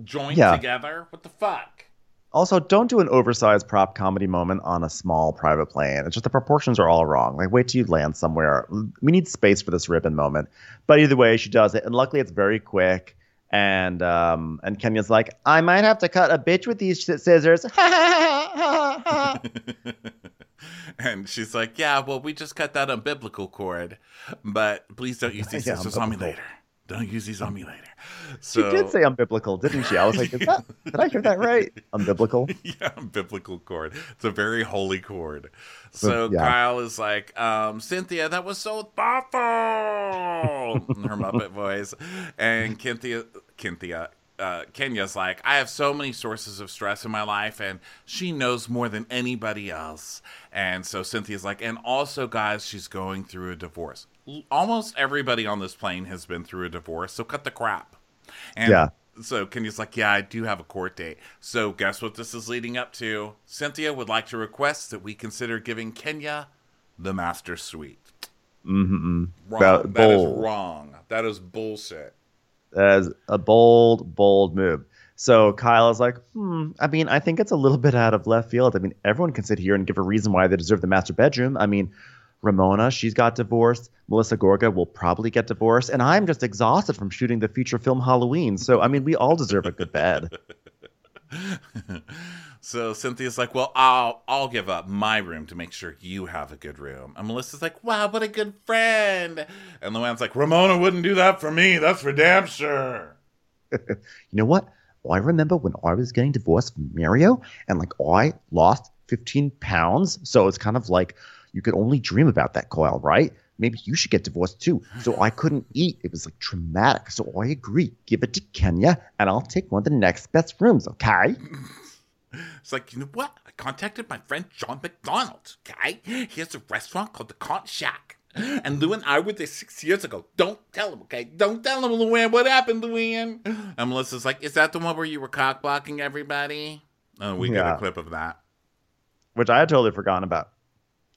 joined Yeah. together. What the fuck? Also, don't do an oversized prop comedy moment on a small private plane. It's just the proportions are all wrong. Like, wait till you land somewhere. We need space for this ribbon moment. But either way, she does it, and luckily it's very quick. And um, and Kenya's like, I might have to cut a bitch with these sci- scissors. (laughs) (laughs) and she's like, "Yeah, well, we just cut that umbilical cord, but please don't use these (laughs) Yeah, scissors on me later. Don't use these on me later." she did say unbiblical, didn't she? I was like, is that, did I hear that right? (laughs) Unbiblical. yeah, biblical chord. It's a very holy chord. So yeah. Kyle is like, um, Cynthia, that was so thoughtful. in her Muppet voice. And Cynthia, Cynthia, uh, Kenya's like, I have so many sources of stress in my life, and she knows more than anybody else. And so Cynthia's like, and also, guys, she's going through a divorce. Almost everybody on this plane has been through a divorce, so cut the crap. And Yeah. So Kenya's like, yeah, I do have a court date. So guess what this is leading up to? Cynthia would like to request that we consider giving Kenya the master suite. Mm-hmm. Wrong. That- that is wrong. That is bullshit. As a bold, bold move. So Kyle is like, hmm, I mean, I think it's a little bit out of left field. I mean, everyone can sit here and give a reason why they deserve the master bedroom. I mean, Ramona, she's got divorced. Melissa Gorga will probably get divorced. And I'm just exhausted from shooting the feature film Halloween. So, I mean, we all deserve a good bed. (laughs) So Cynthia's like, well, I'll I'll give up my room to make sure you have a good room. And Melissa's like, wow, what a good friend. And Luann's like, Ramona wouldn't do that for me. That's for damn sure. (laughs) you know what? I remember when I was getting divorced from Mario and like I lost 15 pounds. So it's kind of like you could only dream about that, Kyle, right? Maybe you should get divorced too. So I (sighs) couldn't eat. It was like traumatic. So I agree. Give it to Kenya and I'll take one of the next best rooms, okay? It's like, you know what? I contacted my friend John McDonald. Okay, he has a restaurant called the Conch Shack. And Lou and I were there six years ago. Don't tell him, okay? Don't tell him, Luann. What happened, Luann? And Melissa's like, is that the one where you were cock blocking everybody? Oh, we got a clip of that. Which I had totally forgotten about.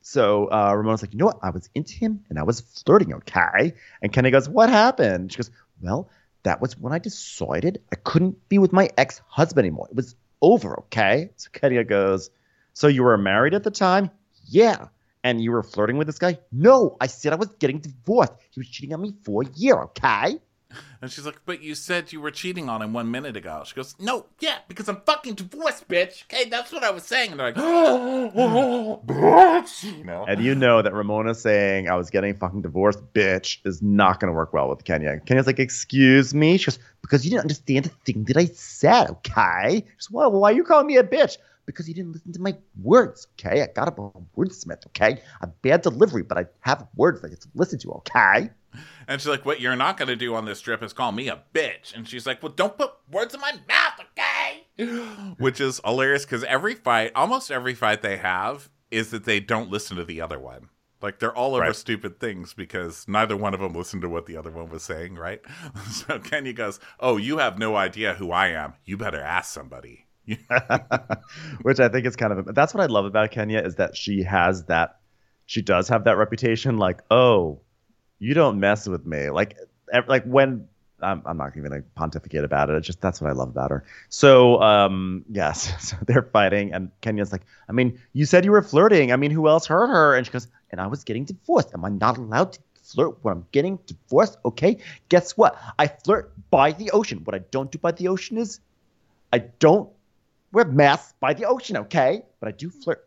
So uh, Ramona's like, you know what? I was into him and I was flirting, okay? And Kenny goes, what happened? She goes, well, that was when I decided I couldn't be with my ex husband anymore. It was over, okay? So Kenya goes, so you were married at the time? Yeah. And you were flirting with this guy? No, I said I was getting divorced. He was cheating on me for a year, okay? (laughs) And she's like, but you said you were cheating on him one minute ago. She goes, no, yeah, because I'm fucking divorced, bitch. Okay, that's what I was saying. And they're like, (gasps) bitch. You know? And you know that Ramona saying I was getting fucking divorced, bitch, is not going to work well with Kenya. Kenya's like, excuse me? She goes, because you didn't understand the thing that I said, okay? She goes, well, why are you calling me a bitch? Because you didn't listen to my words, okay? I got a wordsmith, okay? A bad delivery, but I have words that I get to listen to, okay? And she's like, what you're not going to do on this trip is call me a bitch. And she's like, well, don't put words in my mouth, okay? (gasps) Which is hilarious because every fight, almost every fight they have, is that they don't listen to the other one. Like they're all over Right. stupid things because neither one of them listened to what the other one was saying, right? (laughs) So Kenya goes, Oh, you have no idea who I am. You better ask somebody. (laughs) Which I think is kind of that's what I love about Kenya is that she has that she does have that reputation like oh you don't mess with me. Like like when I'm, I'm not even gonna pontificate about it. It's just that's what I love about her. So um yes (laughs) so they're fighting and Kenya's like I mean you said you were flirting. I mean who else hurt her? And she goes and I was getting divorced. Am I not allowed to flirt when I'm getting divorced? Okay guess what? I flirt by the ocean. What I don't do by the ocean is I don't wear masks by the ocean, okay? But I do flirt.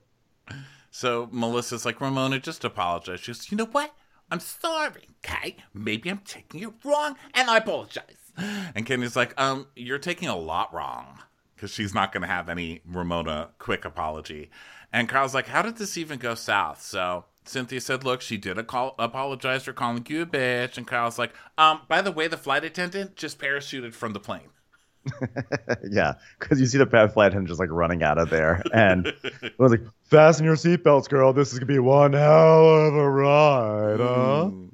So Melissa's like, Ramona, just apologize. She goes, You know what? I'm sorry, okay? Maybe I'm taking it wrong, and I apologize. And Kenya's like, Um, you're taking a lot wrong. Because she's not going to have any Ramona quick apology. And Kyle's like, How did this even go south? So Cynthia said, Look, she did call, apologize for calling you a bitch. And Kyle's like, Um, by the way, the flight attendant just parachuted from the plane. (laughs) yeah, because you see the bad flight attendant just like running out of there, and I was like, "Fasten your seatbelts, girl. This is gonna be one hell of a ride, huh?" Mm.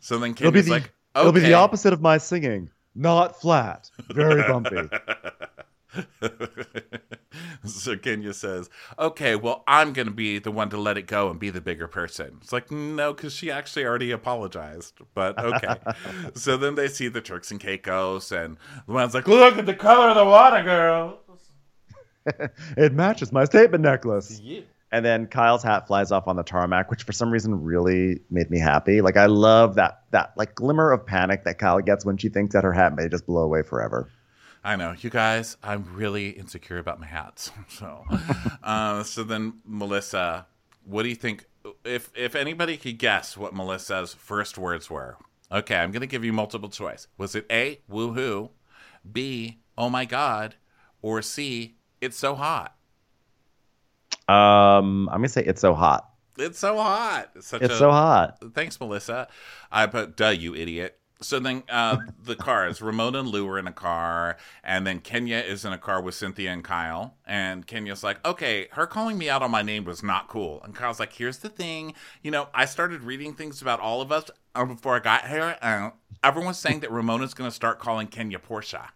So then It'll be the like, it'll be the opposite of my singing, not flat, very bumpy. (laughs) (laughs) so Kenya says, "Okay, well, I'm going to be the one to let it go and be the bigger person." It's like, no, because she actually already apologized. But okay. (laughs) so then they see the Turks and Caicos, and the Luann's like, "Look at the color of the water, girl." (laughs) it matches my statement necklace. And then Kyle's hat flies off on the tarmac, which for some reason really made me happy. Like I love that that like glimmer of panic that Kyle gets when she thinks that her hat may just blow away forever. I know, you guys. I'm really insecure about my hats. (laughs) So, uh, so then Melissa, what do you think? If if anybody could guess what Melissa's first words were, okay, I'm going to give you multiple choice. Was it A, woohoo, B, oh my god, or C, it's so hot? Um, I'm gonna say it's so hot. It's so hot. It's It's a, so hot. Thanks, Melissa. I put, duh, you idiot. So then uh, the cars, Ramona and Lou are in a car, and then Kenya is in a car with Cynthia and Kyle. And Kenya's like, okay, her calling me out on my name was not cool. And Kyle's like, here's the thing. You know, I started reading things about all of us uh, before I got here, and everyone's saying that Ramona's going to start calling Kenya Portia.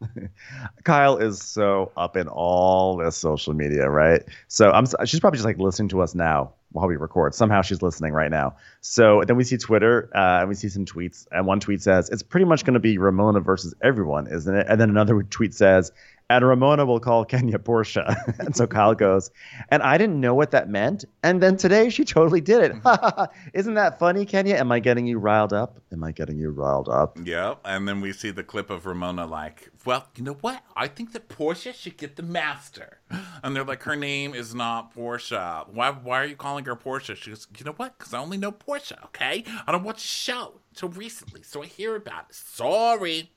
(laughs) Kyle is so up in all this social media, right? So I'm she's probably just like listening to us now while we record. Somehow she's listening right now. So then we see Twitter uh, and we see some tweets, and one tweet says it's pretty much going to be Ramona versus everyone, isn't it? And then another (laughs) tweet says and Ramona will call Kenya Portia. (laughs) and so Kyle goes, and I didn't know what that meant. And then today she totally did it. Mm-hmm. (laughs) Isn't that funny, Kenya? Am I getting you riled up? Am I getting you riled up? Yeah. And then we see the clip of Ramona like, well, you know what? I think that Portia should get the master. And they're like, her name is not Portia. Why, why are you calling her Portia? She goes, you know what? Because I only know Portia, okay? I don't watch the show until recently, so I hear about it. Sorry.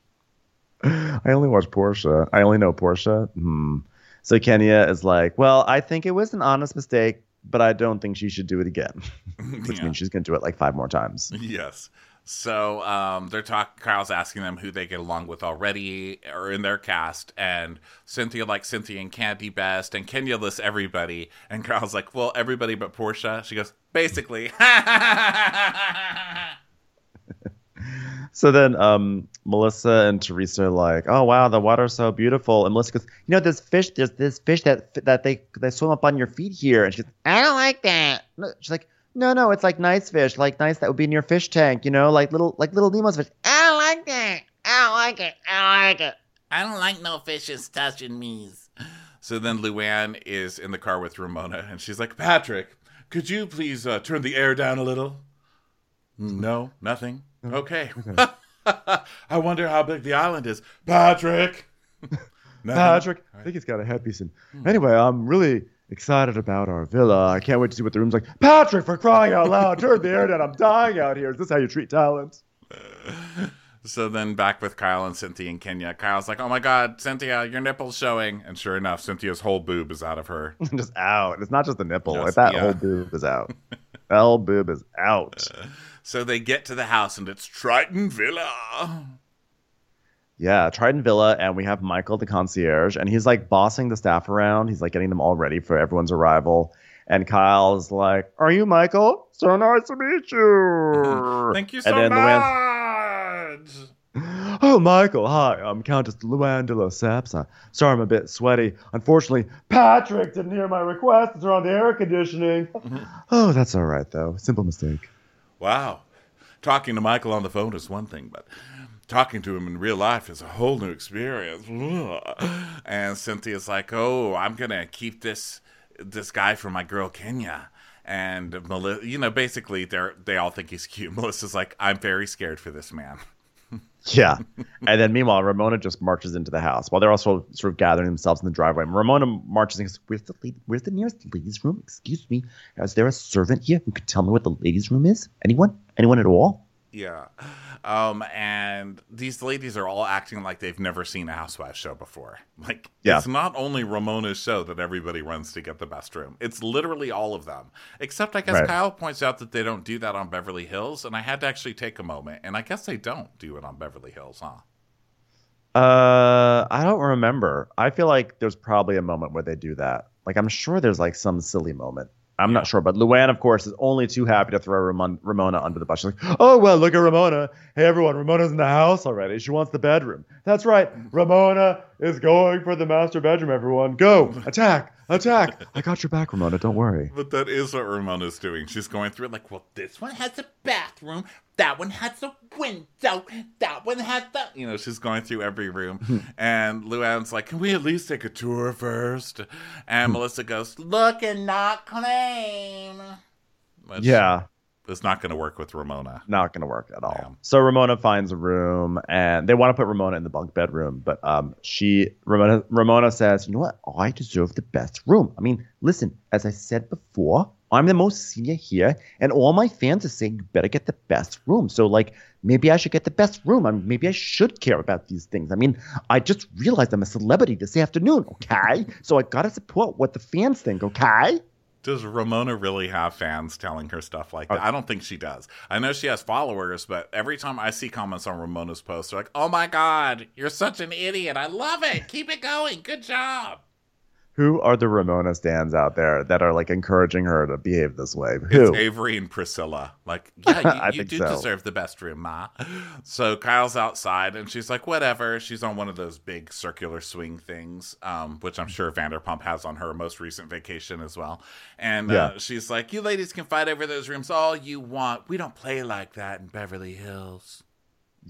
(laughs) I only watch Portia. I only know Portia. Hmm. So Kenya is like, well, I think it was an honest mistake, but I don't think she should do it again, (laughs) (laughs) which Yeah. means she's going to do it like five more times. Yes. So um, they're talking. Kyle's asking them who they get along with already, or in their cast, and Cynthia likes Cynthia and Candy best, and Kenya lists everybody, and Kyle's like, "Well, everybody but Portia." She goes, "Basically." So then um, Melissa and Teresa are like, oh, wow, the water's so beautiful. And Melissa goes, you know, this fish, there's this fish that that they they swim up on your feet here. And she's, I don't like that. she's like, no, no, it's like nice fish, like nice that would be in your fish tank, you know, like little like little Nemo's fish. I don't like that. I don't like it. I don't like it. I don't like no fishes touching me. so then Luann is in the car with Ramona, and she's like, "Patrick, could you please uh, turn the air down a little?" No, nothing. Okay. (laughs) I wonder how big the island is, Patrick. (laughs) Patrick, I think he's got a headpiece in. Anyway, I'm really excited about our villa. I can't wait to see what the room's like. Patrick, for crying out loud, turn the air down. I'm dying out here. Is this how you treat talent? (laughs) So then back with Kyle and Cynthia and Kenya. Kyle's like, "Oh my God, Cynthia, your nipple's showing," and sure enough, Cynthia's whole boob is out of her. just out. It's not just the nipple. Just- like that yeah. whole boob is out. whole boob is out. So they get to the house, and it's Triton Villa. Yeah, Triton Villa, and we have Michael, the concierge, and he's like bossing the staff around. He's like getting them all ready for everyone's arrival. And Kyle's like, "Are you Michael? So nice to meet you." (laughs) Thank you And so then Luann- much. (gasps) Oh, Michael, hi. I'm Countess Luann de Lesseps. Uh, sorry I'm a bit sweaty. Unfortunately, Patrick didn't hear my request to turn on the air conditioning. oh, that's all right, though. Simple mistake. Wow. Talking to Michael on the phone is one thing, but talking to him in real life is a whole new experience. (laughs) And Cynthia's like, "Oh, I'm gonna keep this this guy for my girl Kenya." And Melissa, you know, basically, they're they all think he's cute. (laughs) Melissa's like, "I'm very scared for this man." (laughs) Yeah. and then meanwhile, Ramona just marches into the house while they're also sort of gathering themselves in the driveway. Ramona marches and goes, Where's the, lady, where's the nearest ladies' room? Excuse me. Is there a servant here who could tell me what the ladies' room is? Anyone? Anyone at all? Yeah. Um, and these ladies are all acting like they've never seen a housewife show before. (laughs) Like, Yeah. it's not only Ramona's show that everybody runs to get the best room. It's literally all of them. Except, I guess Right. Kyle points out that they don't do that on Beverly Hills, and I had to actually take a moment. And I guess they don't do it on Beverly Hills, huh? Uh, I don't remember. I feel like there's probably a moment where they do that. Like, I'm sure there's like some silly moment. I'm not sure, but Luann, of course, is only too happy to throw Ramon- Ramona under the bus. She's like, "Oh well, look at Ramona. Hey everyone, Ramona's in the house already. She wants the bedroom. That's right. Ramona is going for the master bedroom. Everyone, go attack, attack. (laughs) I got your back, Ramona. Don't worry. But that is what Ramona's doing. She's going through it like, well, this one One has a bathroom. That one has a window. That one has the. you know, she's going through every room. Hmm. and Luann's like, can we at least take a tour first? And hmm. Melissa goes, Look and not claim. which Yeah, is not going to work with Ramona. not gonna work at all. Yeah. So Ramona finds a room, and they want to put Ramona in the bunk bedroom, but um, she Ramona Ramona says, "You know what? I deserve the best room. I mean, listen, as I said before, I'm the most senior here, and all my fans are saying you better get the best room. So like." Maybe I should get the best room. I mean, maybe I should care about these things. I mean, I just realized I'm a celebrity this afternoon, okay? So I gotta support what the fans think, okay? Does Ramona really have fans telling her stuff like that? Uh, I don't think she does. I know she has followers, but every time I see comments on Ramona's posts, they're like, oh my God, you're such an idiot. I love it. Keep it going. Good job. Who are the Ramona stands out there that are like encouraging her to behave this way? It's Who? Avery and Priscilla. Like, (laughs) yeah, you, you do so. deserve the best room, Ma. So Kyle's outside and she's like, whatever. She's on one of those big circular swing things, um, which I'm sure Vanderpump has on her most recent vacation as well. And uh, she's like, you ladies can fight over those rooms all you want. We don't play like that in Beverly Hills.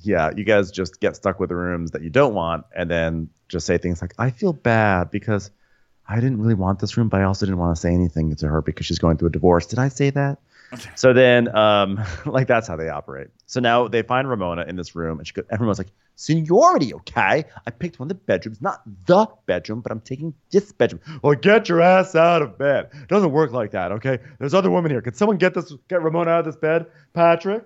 yeah, you guys just get stuck with the rooms that you don't want, and then just say things like, "I feel bad because I didn't really want this room, but I also didn't want to say anything to her because she's going through a divorce." Did I say that? (laughs) So then, um, (laughs) like that's how they operate. So now they find Ramona in this room, and she goes, everyone's like, "Seniority, okay? I picked one of the bedrooms, not the bedroom, but I'm taking this bedroom." Well, get your ass out of bed. It doesn't work like that, okay? There's other women here. Can someone get this, get Ramona out of this bed? Patrick,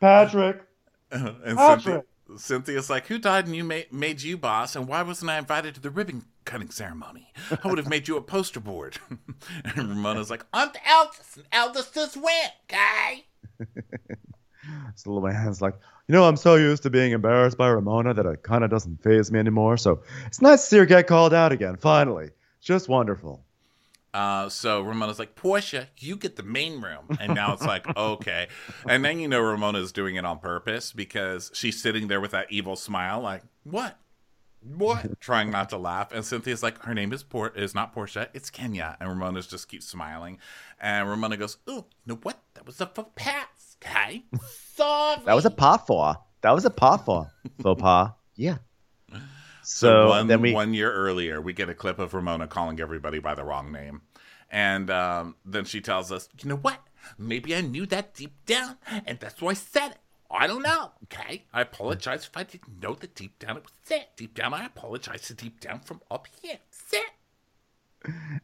Patrick. (laughs) and Cynthia, Patrick. Cynthia's like, who died and you made, made you boss? And why wasn't I invited to the ribbon cutting ceremony? I would have made you a poster board. (laughs) and Ramona's like, I'm the eldest, and eldest just went, okay? So little man's like, you know, I'm so used to being embarrassed by Ramona that it kind of doesn't phase me anymore. So it's nice to see her get called out again. Finally, just wonderful. Uh, so Ramona's like, Portia, you get the main room. And now it's like, (laughs) okay. And then you know Ramona's doing it on purpose because she's sitting there with that evil smile, like, what? What? Trying not to laugh. And Cynthia's like, her name is Port is not Portia, it's Kenya. And Ramona's just keeps smiling. And Ramona goes, Ooh, you know what? That was a faux pass, okay? Sorry. That was a pas for. That was a pas for. (laughs) Faux pas. Yeah. So, one, then we. one year earlier, we get a clip of Ramona calling everybody by the wrong name. And um, then she tells us, You know what? Maybe I knew that deep down, and that's why I said it. I don't know, okay? I apologize if I didn't know that deep down it was there. Deep down, I apologize to deep down from up here. Sit.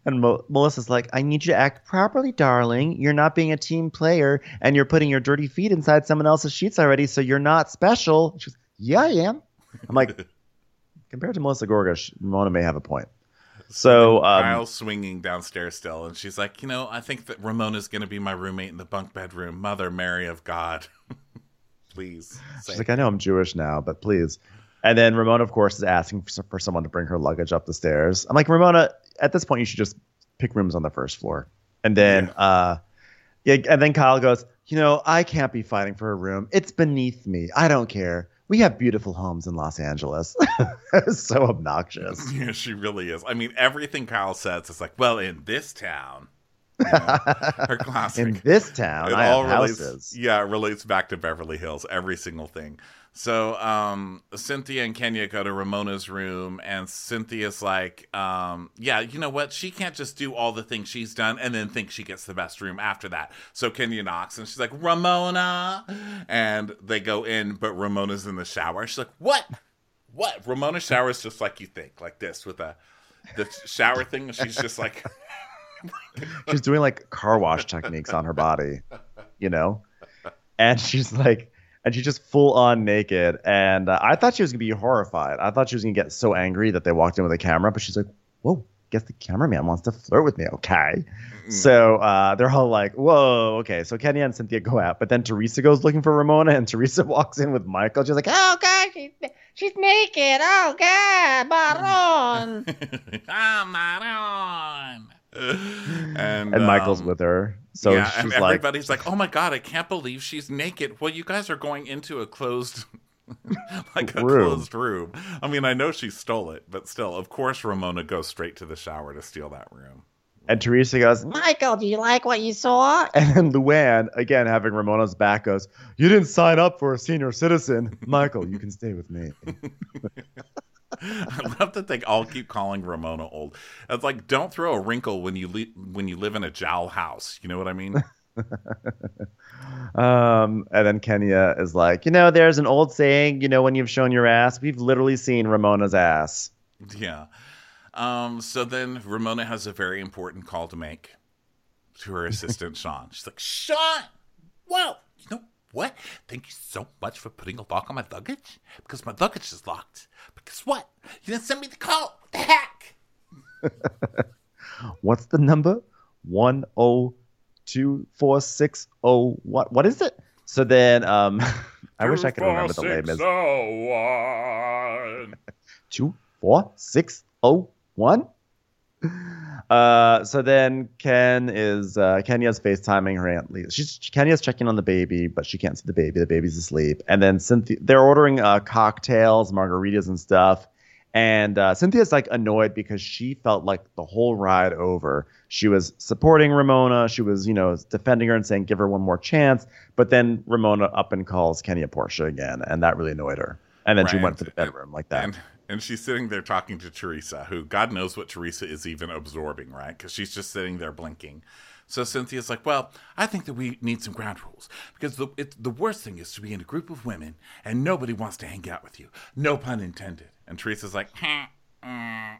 And Mo- Melissa's like, I need you to act properly, darling. You're not being a team player, and you're putting your dirty feet inside someone else's sheets already, so you're not special. She's, yeah, I am. I'm like, (laughs) compared to Melissa Gorga, Ramona may have a point. So, um, Kyle's swinging downstairs still, and she's like, you know, I think that Ramona's going to be my roommate in the bunk bedroom. Mother Mary of God, (laughs) please. She's like, I know I'm Jewish now, but please. And then Ramona, of course, is asking for, for someone to bring her luggage up the stairs. I'm like, Ramona, at this point, you should just pick rooms on the first floor. And then, uh, yeah, and then Kyle goes, you know, I can't be fighting for a room. It's beneath me. I don't care. We have beautiful homes in Los Angeles. (laughs) it's so obnoxious. Yeah, she really is. I mean, everything Kyle says is like, well, in this town. You know, her classic. In this town, it I all relates, houses. Yeah, it relates back to Beverly Hills, every single thing. So um, Cynthia and Kenya go to Ramona's room, and Cynthia's like, um, "Yeah, you know what? She can't just do all the things she's done and then think she gets the best room after that." So Kenya knocks, and she's like, "Ramona," and they go in, but Ramona's in the shower. She's like, "What? What?" Ramona showers just like you think, like this with a the shower thing. and She's just like. (laughs) She's doing like car wash techniques on her body, you know? And she's like, and she's just full on naked. And uh, I thought she was gonna be horrified. I thought she was gonna get so angry that they walked in with a camera, but she's like, whoa, guess the cameraman wants to flirt with me. Okay. So uh, they're all like, whoa, okay. So Kenya and Cynthia go out, but then Teresa goes looking for Ramona, and Teresa (laughs) walks in with Michael. She's like, Oh God, she's she's naked. Oh God, Baron. I'm not And, and Michael's um, with her. So yeah, she's and like, everybody's like, "Oh my god, I can't believe she's naked." Well, you guys are going into a closed, (laughs) like a Room. closed room. I mean, I know she stole it, but still, of course, Ramona goes straight to the shower to steal that room. and Teresa goes, Michael, do you like what you saw? (laughs) And then Luann, again having Ramona's back, goes, You didn't sign up for a senior citizen. (laughs) Michael, you can stay with me. (laughs) I love that they all keep calling Ramona old. It's like, don't throw a wrinkle when you le- when you live in a jowl house. You know what I mean? (laughs) Um, and then Kenya is like, You know, there's an old saying, you know, when you've shown your ass, we've literally seen Ramona's ass. Yeah. Um, so then Ramona has a very important call to make to her assistant, (laughs) Sean. She's like, Sean, whoa, you know what? Thank you so much for putting a lock on my luggage because my luggage is locked. Because what? You didn't send me the code. What the heck? (laughs) What's the number? One oh two four six oh what what is it? So then um (laughs) I wish I could remember the name is two four six oh one. (laughs) Uh, so then Ken is uh, Kenya's FaceTiming her aunt Lisa. She's Kenya's checking on the baby, but she can't see the baby. The baby's asleep. And then Cynthia, they're ordering uh, cocktails, margaritas, and stuff. And uh, Cynthia's like annoyed because she felt like the whole ride over, she was supporting Ramona. She was, you know, defending her and saying, give her one more chance. But then Ramona up and calls Kenya Portia again. And that really annoyed her. And then she went to the bedroom like that. And and she's sitting there talking to Teresa, who God knows what Teresa is even absorbing, right? Because she's just sitting there blinking. So Cynthia's like, "Well, I think that we need some ground rules because the it, the worst thing is to be in a group of women and nobody wants to hang out with you. No pun intended." And Teresa's like, "Hmm, mm,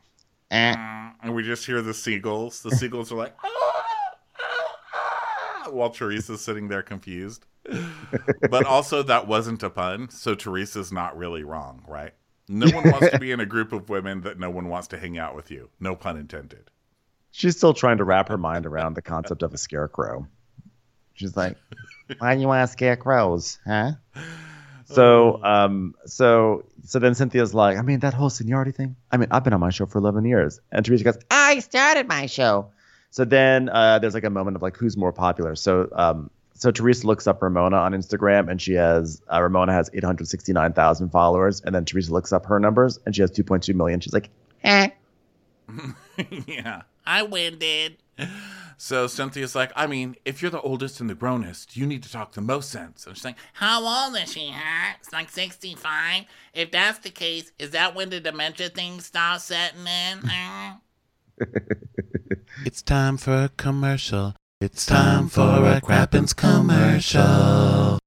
Eh. mm," and we just hear the seagulls. The seagulls are like, (laughs) "Ah, ah, ah," while Teresa's sitting there confused. (laughs) but also that wasn't a pun, so Teresa's not really wrong, right? No one wants to (laughs) be in a group of women that no one wants to hang out with you. No pun intended. She's still trying to wrap her mind around the concept of a scarecrow. She's like, Why do you want to scare crows, huh? So, um, so, so then Cynthia's like, I mean, that whole seniority thing. I mean, I've been on my show for 11 years. And Teresa goes, I started my show. so then uh, there's like a moment of like, who's more popular? So, um, so Teresa looks up Ramona on Instagram, and she has uh, Ramona has 869,000 followers, and then Teresa looks up her numbers, and she has 2.2 million. She's like, Eh. (laughs) yeah, I win, dude. So Cynthia's like, I mean, if you're the oldest and the grownest, you need to talk the most sense. And she's like, How old is she, huh? It's like 65. If that's the case, is that when the dementia thing starts setting in? Huh? (laughs) (laughs) It's time for a commercial. It's time for a Crappens commercial.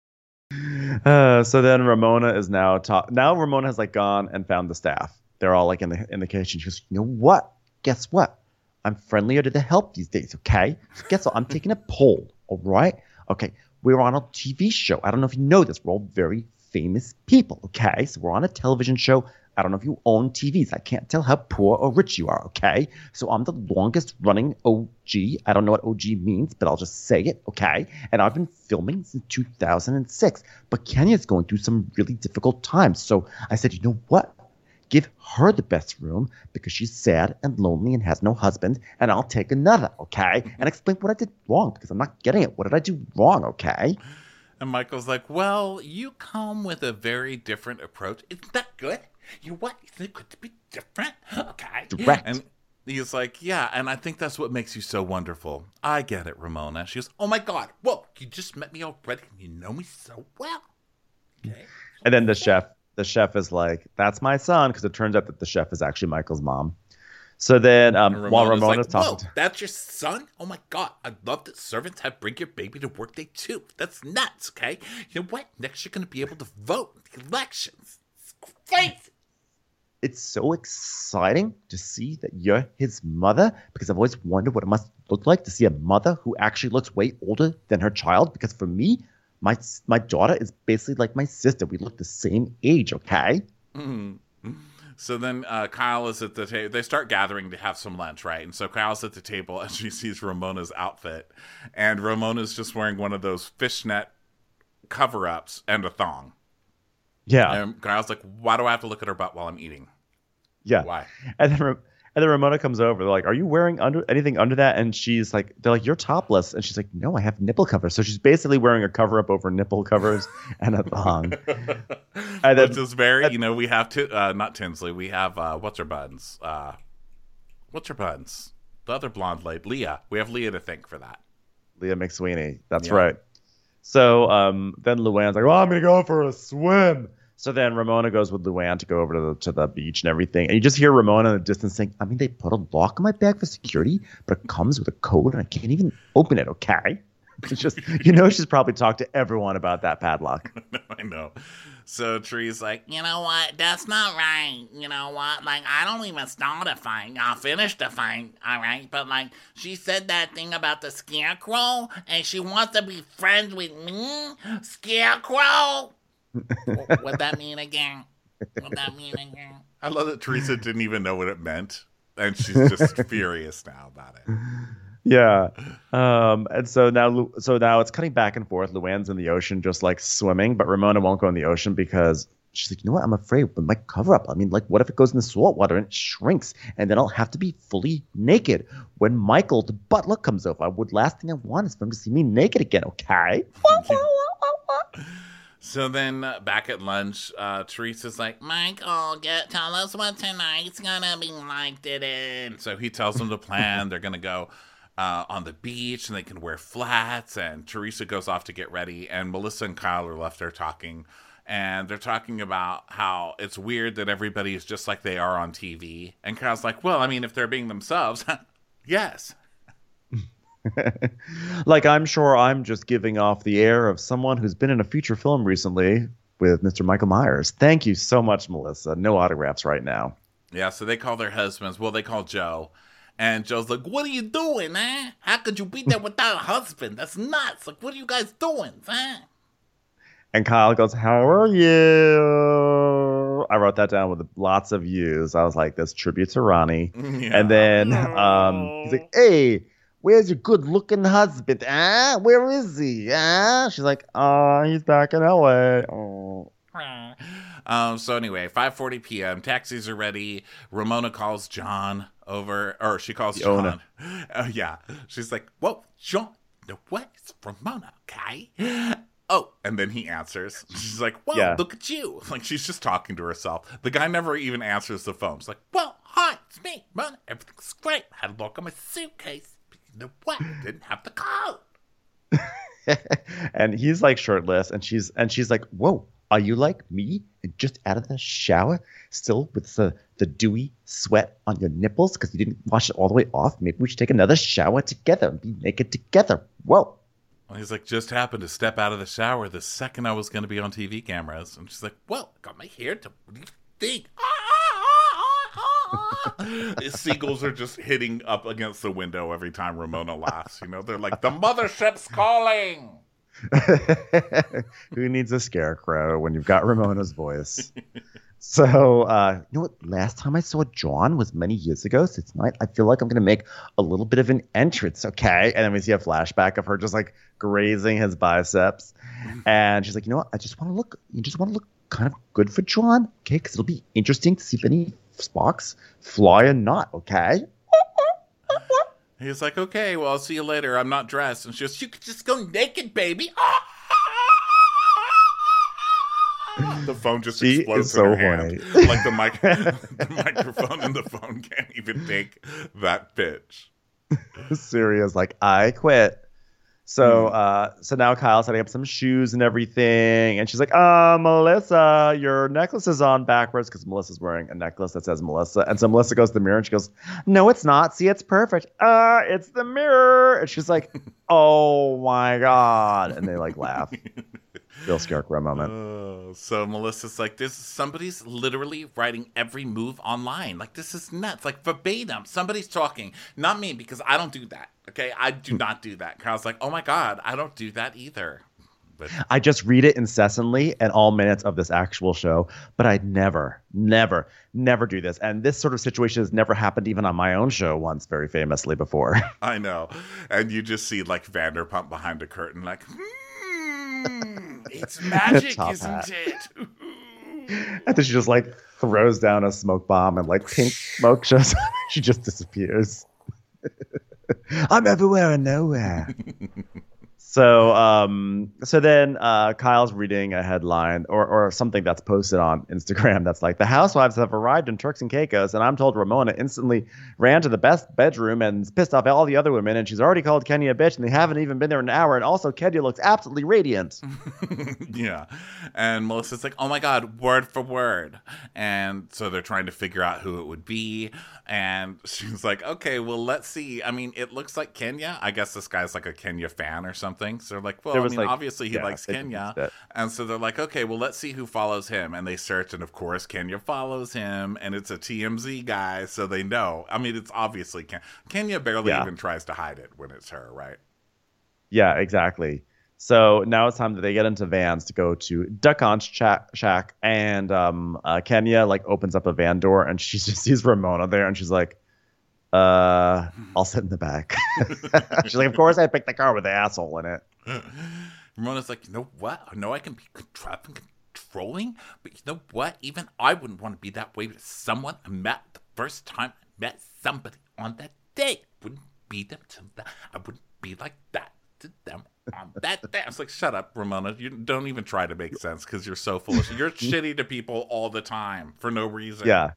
Uh, so then Ramona is now ta- now Ramona has like gone and found the staff. They're all like in the in the kitchen. She goes, you know what? Guess what? I'm friendlier to the help these days. Okay. So guess what? I'm taking a poll. All right. Okay. We're on a TV show. I don't know if you know this. We're all very famous people. Okay. So we're on a television show. I don't know if you own TVs. I can't tell how poor or rich you are. Okay. So I'm the longest running OG. I don't know what OG means, but I'll just say it. Okay. And I've been filming since 2006. But Kenya's going through some really difficult times. So I said, you know what? Give her the best room because she's sad and lonely and has no husband, and I'll take another, okay? And explain what I did wrong because I'm not getting it. What did I do wrong, okay? and Michael's like, well, you come with a very different approach. Isn't that good? You know what? Isn't it good to be different? Okay. Direct. And he's like, yeah, and I think that's what makes you so wonderful. I get it, Ramona. She goes, oh my God, Whoa, you just met me already and you know me so well. Okay. And then the chef, the chef is like, "That's my son," because it turns out that the chef is actually Michael's mom. So then, um, And while Ramona's Ramona's like, talking, Whoa, that's your son? Oh my god, I love that servants have bring your baby to work day too. That's nuts, okay? You know what? Next you're gonna be able to vote in the elections. It's crazy. It's so exciting to see that you're his mother because I've always wondered what it must look like to see a mother who actually looks way older than her child. Because for me, my my daughter is basically like my sister. We look the same age, okay? Mhm. So then uh, Kyle is at the table. They start gathering to have some lunch, right? And so Kyle's at the table and (laughs) she sees Ramona's outfit. And Ramona's just wearing one of those fishnet cover ups and a thong. Yeah, And Kyle's like, why do I have to look at her butt while I'm eating? Yeah. Why? And then, and then Ramona comes over. They're like, "Are you wearing under anything under that?" And she's like, "They're like, you're topless." And she's like, "No, I have nipple covers." So she's basically wearing a cover up over nipple covers (laughs) and a thong. (laughs) And then- Which is very, you know, we have to, uh, not Tinsley, we have, uh, what's her buns? Uh, what's her buns? The other blonde lady, Leah. We have Leah to thank for that. Leah McSweeney. That's Yeah. right. So um, then Luann's like, "Well, I'm gonna go for a swim." So then Ramona goes with Luann to go over to the, to the beach and everything. And you just hear Ramona in the distance saying, I mean, they put a lock on my bag for security, but it comes with a code and I can't even open it, okay? (laughs) It's just, you know, she's probably talked to everyone about that padlock. (laughs) I know. So Tree's like, You know what? That's not right. You know what? Like, I don't even start a fight. I'll finish the fight, all right? But, like, she said that thing about the scarecrow, and she wants to be friends with me? Scarecrow? Wh- What'd that mean again? What'd that (laughs) mean again? I love that Teresa didn't even know what it meant. And she's just (laughs) furious now about it. Yeah. Um, and so now, so now it's cutting back and forth. Luann's in the ocean, just like swimming, but Ramona won't go in the ocean because She's like, you know what? I'm afraid with my cover up. I mean, like, what if it goes in the salt water and it shrinks, and then I'll have to be fully naked when Michael, the butler, comes over. I would last thing I want is for him to see me naked again. Okay. So then uh, back at lunch, uh, Teresa's like, Michael, get tell us what tonight's gonna be like today. so he tells them the plan. (laughs) They're gonna go uh, on the beach and they can wear flats. And Teresa goes off to get ready, and Melissa and Kyle are left there talking. And they're talking about how it's weird that everybody is just like they are on TV. And Kyle's like, well, I mean, if they're being themselves, (laughs) yes. (laughs) like, I'm sure I'm just giving off the air of someone who's been in a feature film recently with Mr. Michael Myers. Thank you so much, Melissa. No autographs right now. Yeah, so they call their husbands. Well, they call Joe. And Joe's like, What are you doing, man? How could you be there (laughs) without a husband? That's nuts. Like, what are you guys doing, man? And Kyle goes, How are you? I wrote that down with lots of views. I was like, This tribute to Ronnie. (laughs) Yeah. And then um, he's like, Hey, where's your good looking husband? Ah, where is he? Ah, she's like, Oh, he's back in LA. Oh. Um, so anyway, 5:40 p.m. Taxis are ready. Ramona calls John over, or she calls The. John. Uh, (laughs) yeah, she's like, "Whoa, John, no way, it's Ramona, okay?" Oh, and then he answers. She's like, "Whoa, Yeah. look at you!" (laughs) Like she's just talking to herself. The guy never even answers the phone. She's like, Well, hi, it's me, man. Everything's great. I had a look on my suitcase. But you what? Didn't have the coat. (laughs) and he's like shirtless and she's and she's like whoa are you like me and just out of the shower still with the the dewy sweat on your nipples because you didn't wash it all the way off maybe we should take another shower together and be naked together whoa Well, he's like, just happened to step out of the shower the second I was going to be on TV cameras. And she's like, Well, got my hair to. What do you think? the seagulls are just hitting up against the window every time Ramona laughs. You know, they're like, the mothership's calling. (laughs) who needs a scarecrow when you've got ramona's voice? So uh you know what? Last time i saw john was many years ago so tonight i feel like i'm gonna make a little bit of an entrance okay? And then we see a flashback of her just like grazing his biceps. And she's like you know what? I just want to look you just want to look kind of good for john okay? Because it'll be interesting to see if any sparks fly or not okay He's like, okay, well, I'll see you later. I'm not dressed. And she goes, you could just go naked, baby. (laughs) the phone just She explodes so in her hand. Like the, mic- (laughs) the microphone in the phone can't even take that pitch. (laughs) Siri's like, I quit. So uh so now Kyle's setting up some shoes and everything, and she's like, uh, Melissa, your necklace is on backwards because Melissa's wearing a necklace that says Melissa. And so Melissa goes to the mirror and she goes, No, it's not. See, it's perfect. Uh, it's the mirror. And she's like, (laughs) Oh my god. And they like laugh. (laughs) Real scarecrow moment. Oh, so Melissa's like, this somebody's literally writing every move online. Like this is nuts. Like verbatim. Somebody's talking. Not me, because I don't do that. Okay. I do not do that. Kyle's like, oh my God, I don't do that either. But I just read it incessantly at all minutes of this actual show, but I'd never, never, never do this. And this sort of situation has never happened even on my own show once, very famously before. (laughs) I know. And you just see like Vanderpump behind a curtain, like, hmm, Mm. it's (laughs) magic, Top isn't hat. it? (laughs) and then she just like throws down a smoke bomb and like pink smoke (laughs) shows up. she just disappears. I'm everywhere and nowhere. So um so then uh Kyle's reading a headline or or something that's posted on Instagram that's like the housewives have arrived in Turks and Caicos and I'm told Ramona instantly ran to the best bedroom and pissed off all the other women and she's already called Kenya a bitch and they haven't even been there an hour and also Kenya looks absolutely radiant. (laughs) yeah. And Melissa's like, oh my God, word for word. And so they're trying to figure out who it would be. And (laughs) she's like, okay, well, let's see. I mean, it looks like Kenya. I guess this guy's like a Kenya fan or something. So they're like, well, There I mean, like- obviously he yeah, likes Kenya. And so they're like, okay, well, let's see who follows him. And they search, and of course, Kenya follows him, and it's a TMZ guy, so they know. I mean, it's obviously Ken- Kenya barely Yeah. even tries to hide it when it's her, right? Yeah, exactly. So now it's time that they get into vans to go to Da Conch Shack, shack and um, uh, Kenya like opens up a van door and she (laughs) just sees Ramona there and she's like, uh, I'll sit in the back. (laughs) she's like, of course I picked the car with the asshole in it. (laughs) Ramona's like, you know what? I know I can be controlling, but you know what? Even I wouldn't want to be that way with someone I met the first time I met somebody on that day. Wouldn't be them to that. I wouldn't be like that to them on that day. I was like, shut up, Ramona. You don't even try to make sense because you're so foolish. You're (laughs) shitty to people all the time for no reason. Yeah.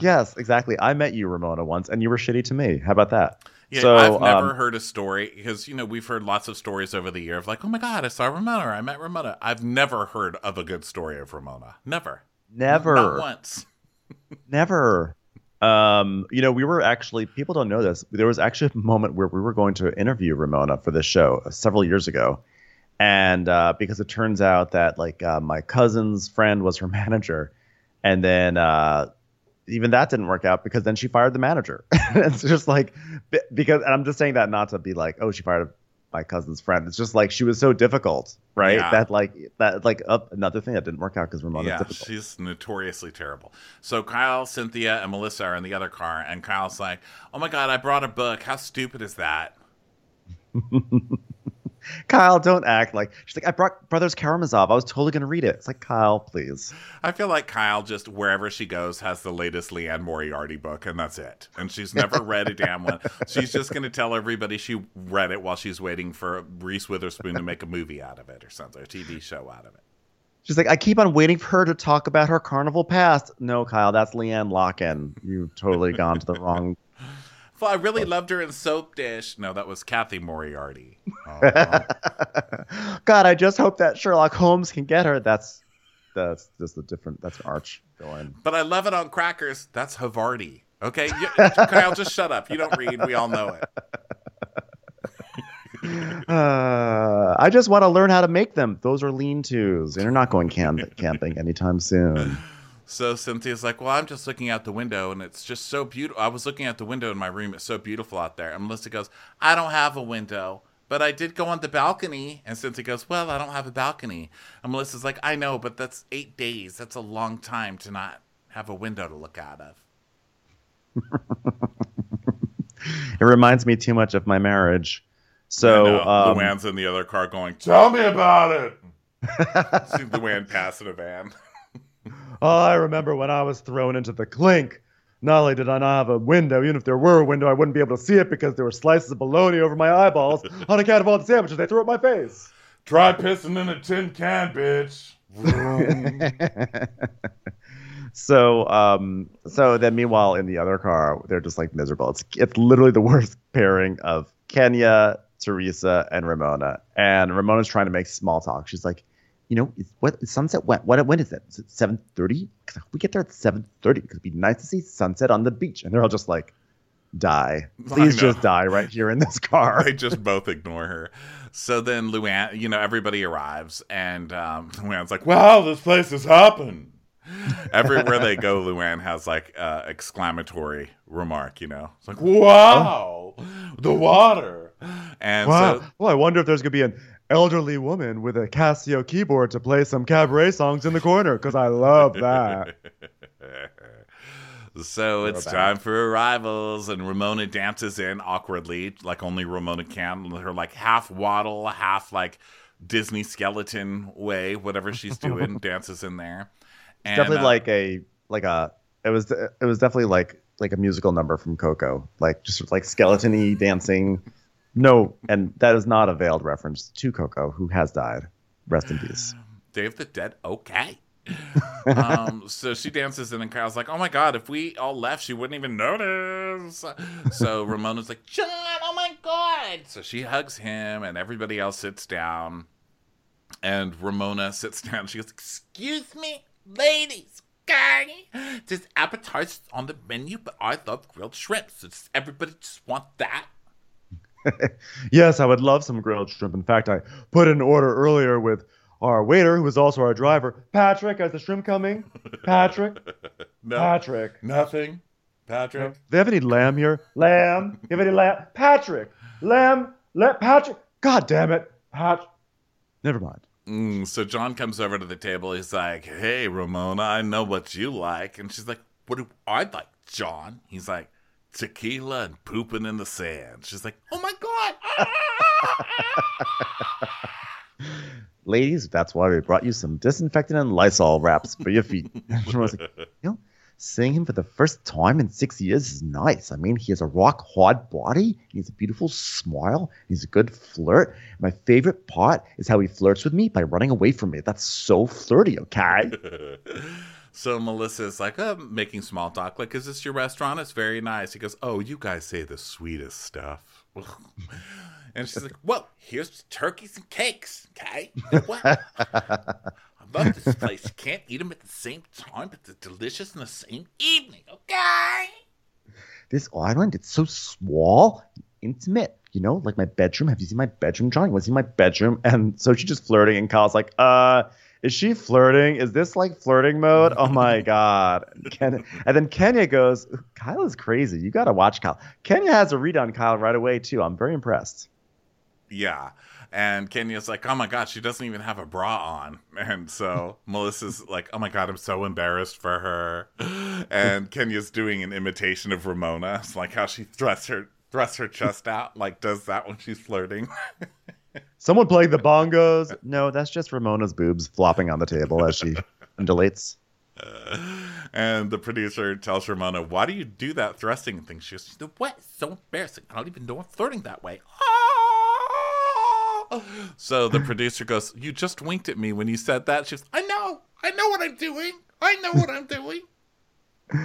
Yes, exactly. I met you, Ramona, once, and you were shitty to me. How about that? Yeah, so, I've never um, heard a story because you know we've heard lots of stories over the year of like, oh my god, I saw Ramona, or I met Ramona. I've never heard of a good story of Ramona. Never, never, not once. (laughs) never. Um, you know, we were actually people don't know this. There was actually a moment where we were going to interview Ramona for this show several years ago, and uh, because it turns out that like uh, my cousin's friend was her (laughs) manager, and then uh, even that didn't work out because then she fired the manager. (laughs) it's just like because and I'm just saying that not to be like oh she fired my cousin's friend. It's just like she was so difficult, right? Yeah. That like that like uh, another thing that didn't work out because Ramona's yeah, difficult. she's notoriously terrible. So Kyle, Cynthia, and Melissa are in the other car, and Kyle's like, "Oh my god, I brought a book. How stupid is that?" (laughs) (laughs) Kyle, don't act like she's like I brought Brothers Karamazov. I was totally gonna read it. It's like Kyle, please. I feel like Kyle just wherever she goes has the latest Liane Moriarty book, and that's it. And she's (laughs) never read a damn one. She's just going to tell everybody she read it while she's waiting for Reese Witherspoon to make a movie out of it or something, a TV show out of it. She's like, I keep on waiting for her to talk about her carnival past. No, Kyle, that's LeeAnne Locken. You've totally gone to the wrong. Well, I really loved her in Soapdish. No, that was Cathy Moriarty. Oh, (laughs) God, I just hope that Sherlock Holmes can get her. That's that's just a different. That's an arch going. but I love it on crackers. That's Havarti. Okay, you, (laughs) Kyle, just shut up. You don't read. We all know it. (laughs) Uh, I just want to learn how to make them. Those are lean-tos, and you're not going camp- camping anytime soon. So Cynthia's like, "Well, I'm just looking out the window, and it's just so beautiful. I was looking out the window in my room. It's so beautiful out there." And Melissa goes, "I don't have a window, but I did go on the balcony." And Cynthia goes, "Well, I don't have a balcony." And Melissa's like, "I know, but that's eight days. That's a long time to not have a window to look out of." (laughs) It reminds me too much of my marriage. So, um, Luann's in the other car going, "Tell me about it." (laughs) See Luann pass in a van. Oh, I remember when I was thrown into the clink. Not only did I not have a window, even if there were a window, I wouldn't be able to see it because there were slices of bologna over my eyeballs (laughs) on account of all the sandwiches they threw at my face. Try pissing in a tin can, bitch. (laughs) So, um, so then meanwhile in the other car, they're just like miserable. It's it's literally the worst (laughs) pairing of Kenya, Teresa, and Ramona. And Ramona's trying to make small talk. She's like, you know, it's, what sunset? When, what when is it? Is it seven thirty? Because we get there at seven thirty. Because it'd be nice to see sunset on the beach. And they're all just like, die, please just die right here in this car. (laughs) they just both ignore her. So then Luann, you know, everybody arrives, and um, (laughs) Luann's like, "Wow, this place is hopping." Everywhere they go, Luann has like uh, exclamatory remark. You know, it's like, "Wow, the water!" And Wow. so well, I wonder if there's gonna be an elderly woman with a Casio keyboard to play some cabaret songs in the corner because I love that. (laughs) So it's back. time for arrivals, and Ramona dances in awkwardly, like only Ramona can. Her like half waddle, half like Disney skeleton way, whatever she's doing, (laughs) dances in there. And, definitely uh, like a like a it was it was definitely like like a musical number from Coco, like just like skeleton-y dancing. No, and that is not a veiled reference to Coco, who has died. Rest in peace. (sighs) Day of the Dead. Okay. (laughs) um, so she dances in, and Kyle's like, "Oh my god, if we all left, she wouldn't even notice." So (laughs) Ramona's like, "John, oh my god!" So she hugs him, and everybody else sits down. And Ramona sits down. She goes, Excuse me, ladies, guy. There's appetizers on the menu, but I love grilled shrimp. So does everybody just want that? (laughs) Yes, I would love some grilled shrimp. In fact, I put an order earlier with our waiter, who is also our driver. Patrick, is the shrimp coming? Patrick, (laughs) "No, Patrick. nothing, Patrick." Do they have any lamb here? Lamb? You have any lamb? Patrick! Lamb! Let Patrick! God damn it! Pat. Never mind. Mm, so John comes over to the table. He's like, "Hey, Ramona, I know what you like," and she's like, "What do I like, John?" He's like, "Tequila and pooping in the sand." She's like, "Oh my god!" (laughs) ladies, that's why we brought you some disinfectant and Lysol wraps for your feet. (laughs) Ramona's like, you know, seeing him for the first time in six years is nice. I mean, he has a rock hard body. He has a beautiful smile. He's a good flirt. My favorite part is how he flirts with me by running away from me. That's so flirty, okay? (laughs) So Melissa's like, uh, making small talk. Like, is this your restaurant? It's very nice. He goes, oh, you guys say the sweetest stuff. (laughs) and she's like, well, here's turkeys and cakes. Okay. What? (laughs) I love this place. You can't eat them at the same time, but they're delicious in the same evening. Okay. this island, it's so small, intimate. You know, like my bedroom. Have you seen my bedroom, Johnny? Want to see my bedroom? And so she's just flirting, and Kyle's like, uh, is she flirting? Is this like flirting mode? Oh my (laughs) god. Ken- and then Kenya goes, Kyle is crazy. You gotta watch Kyle. Kenya has a read on Kyle right away too. I'm very impressed. Yeah. And Kenya's like, oh my God, she doesn't even have a bra on. And so (laughs) Melissa's like, oh my God, I'm so embarrassed for her. And Kenya's doing an imitation of Ramona. It's like how she thrusts her thrusts her chest out, like does that when she's flirting. (laughs) Someone playing the bongos. No, that's just Ramona's boobs flopping on the table as she (laughs) undulates. and the producer tells Ramona, why do you do that thrusting thing? She goes, what? So embarrassing. I don't even know I'm flirting that way. Ah! So the (laughs) producer goes, You just winked at me when you said that. She goes, I know. I know what I'm doing. I know what I'm doing. (laughs)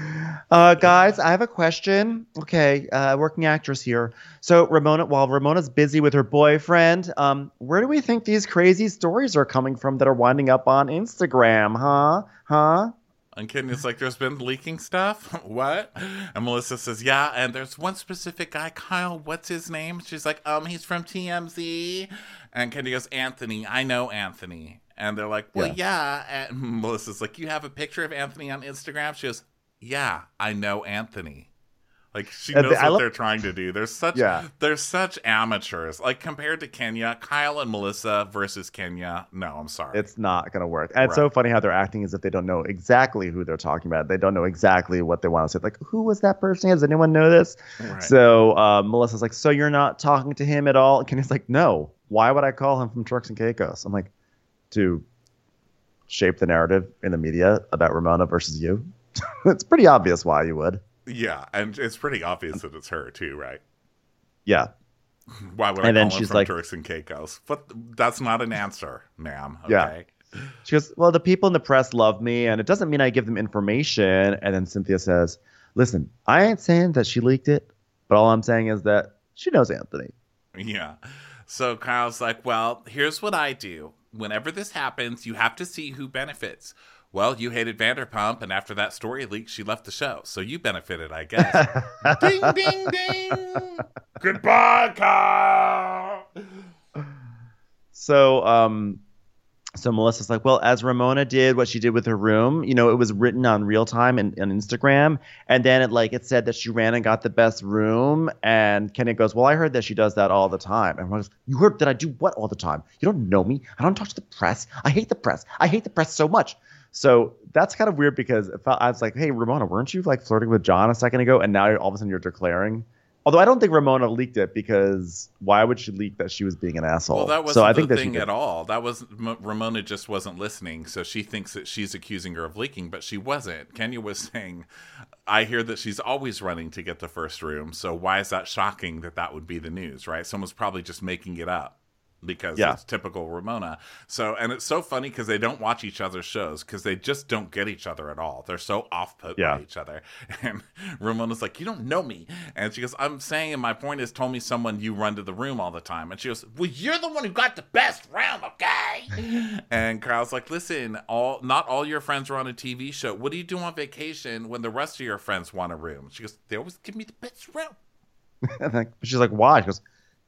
Uh, guys, I have a question. Okay, uh, working actress here. So Ramona, while Ramona's busy with her boyfriend, um, where do we think these crazy stories are coming from that are winding up on Instagram? Huh? Huh? And It's like, There's been leaking stuff? (laughs) what? And Melissa says, Yeah, and there's one specific guy, Kyle, what's his name? She's like, Um, he's from TMZ. And Kenya goes, Anthony, I know Anthony. And they're like, Well, yeah. And (laughs) Melissa's like, You have a picture of Anthony on Instagram? She goes, Yeah, I know Anthony. Like she knows the- what love- they're trying to do. They're such Yeah. they're such amateurs. Like compared to Kenya, Kyle and Melissa versus Kenya. No, I'm sorry. It's not gonna work. And it's so funny how they're acting as if they don't know exactly who they're talking about. They don't know exactly what they want to say. Like, who was that person? Does anyone know this? Right. So uh, Melissa's like, so you're not talking to him at all? And Kenya's like, no. Why would I call him from Turks and Caicos? I'm like, to shape the narrative in the media about Ramona versus you. (laughs) it's pretty obvious why you would. yeah, and it's pretty obvious that it's her too, right? Yeah. Why would And I then call she's from like- Turks and Caicos? But that's not an answer, ma'am. Yeah. Okay. She goes, well, the people in the press love me, and it doesn't mean I give them information. And then Cynthia says, listen, I ain't saying that she leaked it, but all I'm saying is that she knows Anthony. Yeah. So Kyle's like, well, here's what I do. Whenever this happens, you have to see who benefits. Well, you hated Vanderpump, and after that story leaked, she left the show. So you benefited, I guess. (laughs) ding, ding, ding. (laughs) Goodbye, Kyle. So, um, so Melissa's like, well, as Ramona did what she did with her room, you know, it was written on real time and on Instagram, and then it like it said that she ran and got the best room, and Kenny goes, well, I heard that she does that all the time, and Ramona's, you heard that I do what all the time? You don't know me. I don't talk to the press. I hate the press. I hate the press so much. So that's kind of weird because it felt, I was like, hey, Ramona, weren't you like flirting with John a second ago, and now you're, all of a sudden you're declaring. Although I don't think Ramona leaked it because why would she leak that she was being an asshole? Well, that wasn't so I the think that thing at all. That was M- Ramona just wasn't listening, so she thinks that she's accusing her of leaking, but she wasn't. Kenya was saying, "I hear that she's always running to get the first room, so why is that shocking that that would be the news?" Right? Someone's probably just making it up because Yeah. it's typical Ramona. So, and it's so funny because they don't watch each other's shows because they just don't get each other at all. They're so off put Yeah. by each other. (laughs) And Ramona's like, "You don't know me," and she goes, "I'm saying, and my point is, told me someone you run to the room all the time." And she goes, "Well, you're the one who got the best room, okay?" (laughs) and Kyle's like, "Listen, all not all your friends are on a TV show. What do you do on vacation when the rest of your friends want a room?" She goes, "They always give me the best room." (laughs) She's like, why? She goes,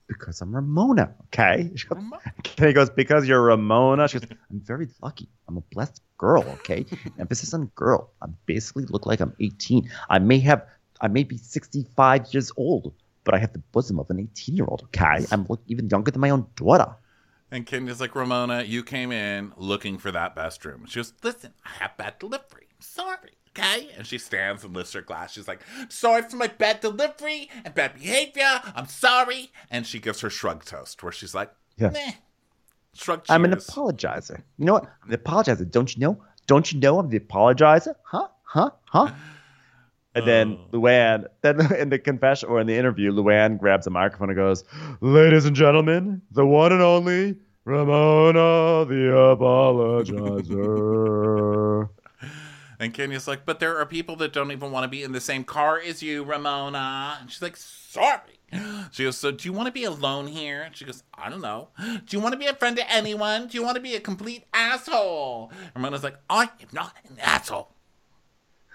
because I'm Ramona. Okay. She goes. Kenny goes, because you're Ramona. She goes, I'm very lucky. I'm a blessed girl. Okay. (laughs) Emphasis on girl. I basically look like I'm 18. I may have, I may be 65 years old, but I have the bosom of an 18 year old. Okay. I'm look even younger than my own daughter. And Kenya's like, Ramona, you came in looking for that best room. She goes, Listen, I have bad delivery. Sorry. Okay? And she stands and lifts her glass. She's like, Sorry for my bad delivery and bad behavior. I'm sorry. And she gives her shrug toast where she's like, Yeah. Shrug I'm an apologizer. You know what? I'm the apologizer. Don't you know? Don't you know I'm the apologizer? Huh? Huh? Huh? And then Oh. Luann, then (laughs) in the confession or in the interview, Luann grabs a microphone and goes, Ladies and gentlemen, the one and only Ramona the apologizer. (laughs) And Kenya's like, but there are people that don't even want to be in the same car as you, Ramona. And she's like, sorry. She goes, so do you want to be alone here? She goes, I don't know. Do you want to be a friend to anyone? Do you want to be a complete asshole? Ramona's like, I am not an asshole.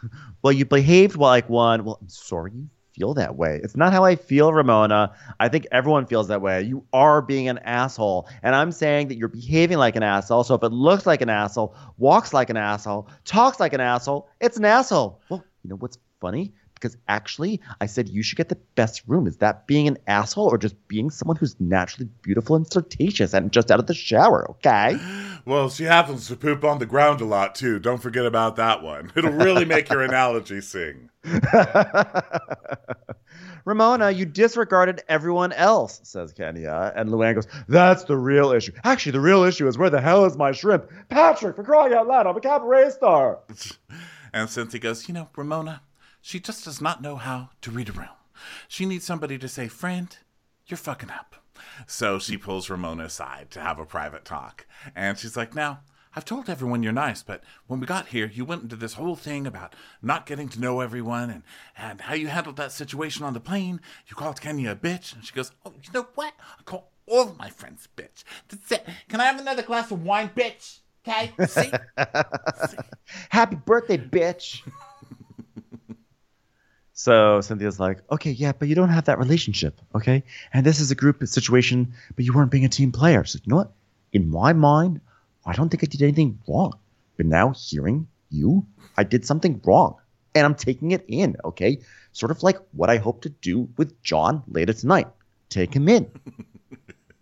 (laughs) well, you behaved like one. Well, I'm sorry you feel that way. It's not how I feel, Ramona. I think everyone feels that way. You are being an asshole. And I'm saying that you're behaving like an asshole. So if it looks like an asshole, walks like an asshole, talks like an asshole, it's an asshole. Well, you know what's funny? Because actually, I said you should get the best room. Is that being an asshole or just being someone who's naturally beautiful and flirtatious and just out of the shower? Okay. (gasps) Well, she happens to poop on the ground a lot too. Don't forget about that one. (laughs) It'll really make your analogy sing. (laughs) Ramona, you disregarded everyone else, says Kenya. And Luann goes, That's the real issue. Actually, the real issue is where the hell is my shrimp? Patrick, for crying out loud, I'm a cabaret star. (laughs) And Cynthia goes, you know, Ramona, she just does not know how to read a room. She needs somebody to say, friend, you're fucking up. So she pulls Ramona aside to have a private talk. And she's like, now, I've told everyone you're nice, but when we got here, you went into this whole thing about not getting to know everyone and, and how you handled that situation on the plane. You called Kenya a bitch. And she goes, oh, you know what? I call all of my friends bitch. That's it. Can I have another glass of wine, bitch? Okay? See? (laughs) Happy birthday, bitch. (laughs) so Cynthia's like, Okay, yeah, but you don't have that relationship, okay? And this is a group situation, but you weren't being a team player. So, you know what? In my mind, I don't think I did anything wrong. But now hearing you, I did something wrong. And I'm taking it in, okay? Sort of like what I hope to do with John later tonight. Take him in.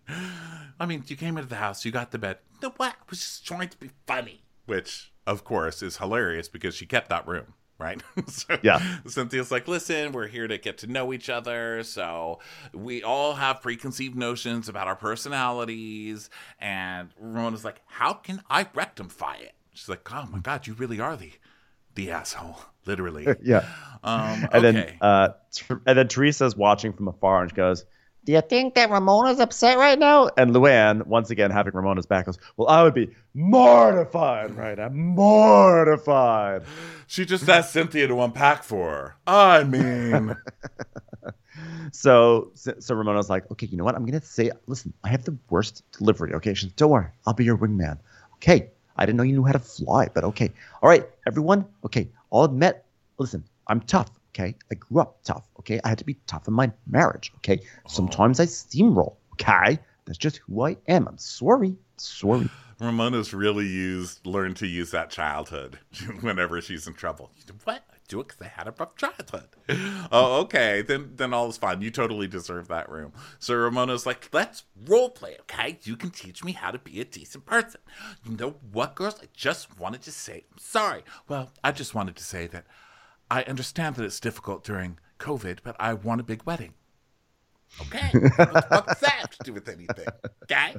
(laughs) I mean, you came into the house, you got the bed. You know what? I was just trying to be funny. which of course is hilarious because she kept that room right? (laughs) So Yeah. cynthia's like listen we're here to get to know each other. So we all have preconceived notions about our personalities and ramona's like how can i rectify it? She's like oh my god you really are the the asshole (laughs) literally. (laughs) Yeah. um And okay. then uh and then Teresa's watching from afar and she goes, Do you think that Ramona's upset right now? and Luann, once again having Ramona's back, goes, Well, I would be mortified, right? I'm mortified. She just asked Cynthia to unpack for her. I mean, (laughs) So, so Ramona's like, Okay, you know what? I'm gonna say, listen, I have the worst delivery. Okay, she says, Don't worry, I'll be your wingman. Okay, I didn't know you knew how to fly, but okay. All right, everyone. Okay, I'll admit. Listen, I'm tough. Okay, I grew up tough. Okay, I had to be tough in my marriage. Okay, oh. sometimes I steamroll. Okay, that's just who I am. I'm sorry. Sorry. ramona's really used learned to use that childhood (laughs) whenever she's in trouble what i do it because i had a rough childhood oh okay then then all is fine you totally deserve that room so ramona's like let's role play okay you can teach me how to be a decent person you know what girls i just wanted to say i'm sorry well i just wanted to say that i understand that it's difficult during covid but i want a big wedding Okay. what does that have to do with anything? Okay?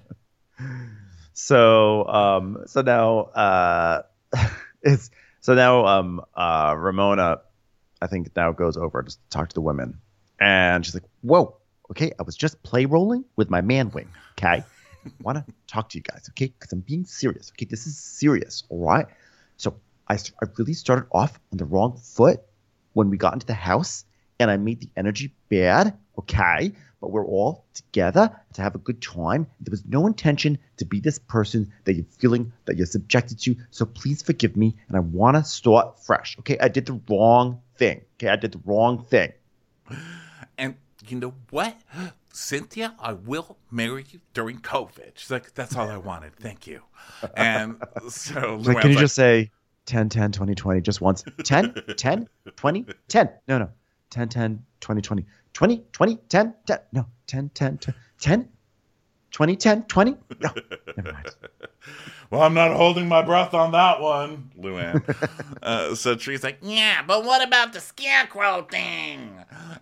So um so now uh (laughs) it's so now um uh Ramona I think now goes over to talk to the women and she's like, Whoa, okay, I was just play rolling with my man wing. Okay. (laughs) wanna talk to you guys, okay? Because I'm being serious. Okay, this is serious, all right? So I, I really started off on the wrong foot when we got into the house and I made the energy bad, okay? But we're all together to have a good time. There was no intention to be this person that you're feeling that you're subjected to. So please forgive me and I want to start fresh, okay? I did the wrong thing, okay? I did the wrong thing. And you know what? Cynthia, I will marry you during COVID. She's like, that's all I wanted. Thank you. And (laughs) so Like, can you like, just say 10, 10, 20, 20 just once? 10, (laughs) 10, 20, 10. No, no. 10, 10, 20, 20. 20, 20, 10, 10. No, 10, 10, 10. 2010, 20? No, never mind. (laughs) Well, I'm not holding my breath on that one, Luann. (laughs) uh, so Tree's like, Yeah, but what about the scarecrow thing?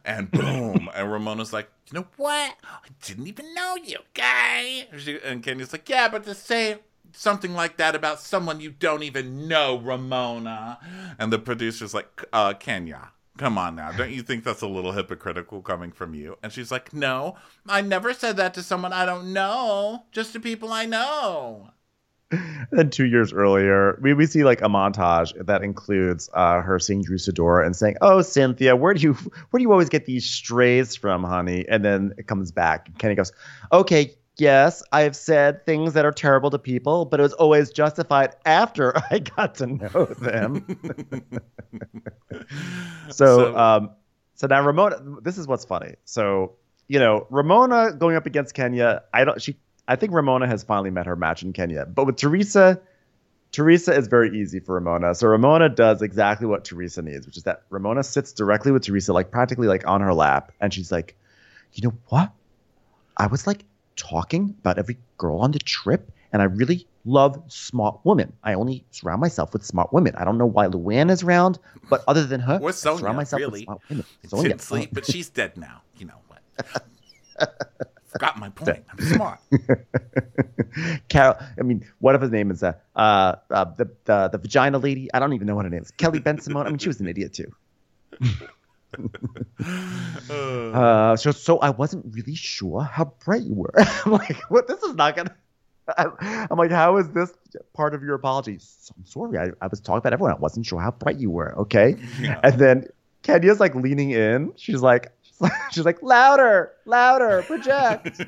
and boom. and Ramona's like, you know what? I didn't even know you, guy. She, and Kenya's like, yeah, but to say something like that about someone you don't even know, Ramona. And the producer's like, uh, Kenya, come on now. Don't you think that's a little hypocritical coming from you? And she's like, no, I never said that to someone I don't know, just to people I know. then two years earlier, we, we see like a montage that includes uh, her seeing Drew Sidora and saying, "Oh, Cynthia, where do you where do you always get these strays from, honey?" And then it comes back. And Kenny goes, "Okay, yes, I have said things that are terrible to people, but it was always justified after (laughs) I got to know them." (laughs) so, So- um, so now Ramona, this is what's funny. So, you know, Ramona going up against Kenya, I don't. She, I think Ramona has finally met her match in Kenya, but with Teresa. Teresa is very easy for Ramona. So Ramona does exactly what Teresa needs, which is that Ramona sits directly with Teresa, like practically like on her lap, and she's like, "You know what? I was like talking about every girl on the trip, and I really love smart women. I only surround myself with smart women. I don't know why Luann is around, but other than her, Or I surround myself really. with smart women. (laughs) Sonja, didn't sleep, but she's dead now. You know what? (laughs) Forgot my point. I'm smart. (laughs) Carol. I mean, what if his name is uh, uh, uh the, the the vagina lady? I don't even know what her name is. Kelly Bensimon. I mean, she was an idiot too. (laughs) Uh, so so I wasn't really sure how bright you were. (laughs) I'm like, what? This is not gonna. (laughs) I'm like, how is this part of your apology? So, I'm sorry. I, I was talking about everyone. I wasn't sure how bright you were. Okay. Yeah. And then Kenya's like leaning in. She's like, she's like, louder, louder, project.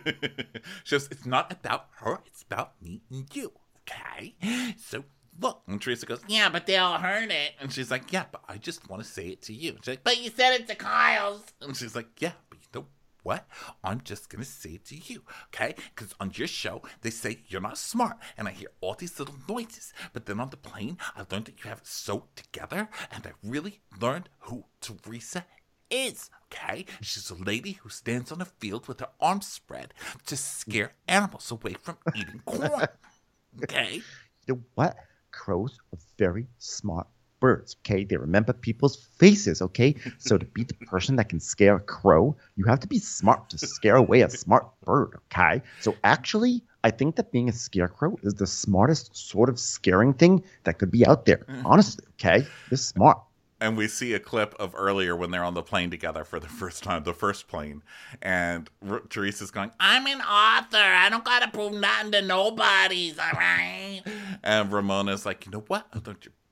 She goes, it's not about her, it's about me and you. Okay? So look. And Teresa goes, yeah. But they all heard it. And she's like, yeah, but I just want to say it to you. And she's like, But you said it to Kyle's. and she's like, yeah, but you know what? I'm just going to say it to you. Okay? Because on your show, they say you're not smart. And I hear all these little noises. But then on the plane, I learned that you have it sewed together. And I really learned who Teresa is. Okay? She's a lady who stands on a field with her arms spread to scare animals away from eating corn. (laughs) Okay? you know what? Crows are very smart birds, okay? They remember people's faces, okay? So to be the person that can scare a crow, you have to be smart to scare away a smart bird, okay? So actually, I think that being a scarecrow is the smartest sort of scaring thing that could be out there. Mm. Honestly, okay? You're smart. And we see a clip of earlier when they're on the plane together for the first time, the first plane, and R- Teresa's going, I'm an author. I don't gotta prove nothing to nobody's, all (laughs) right? and Ramona's like, you know what?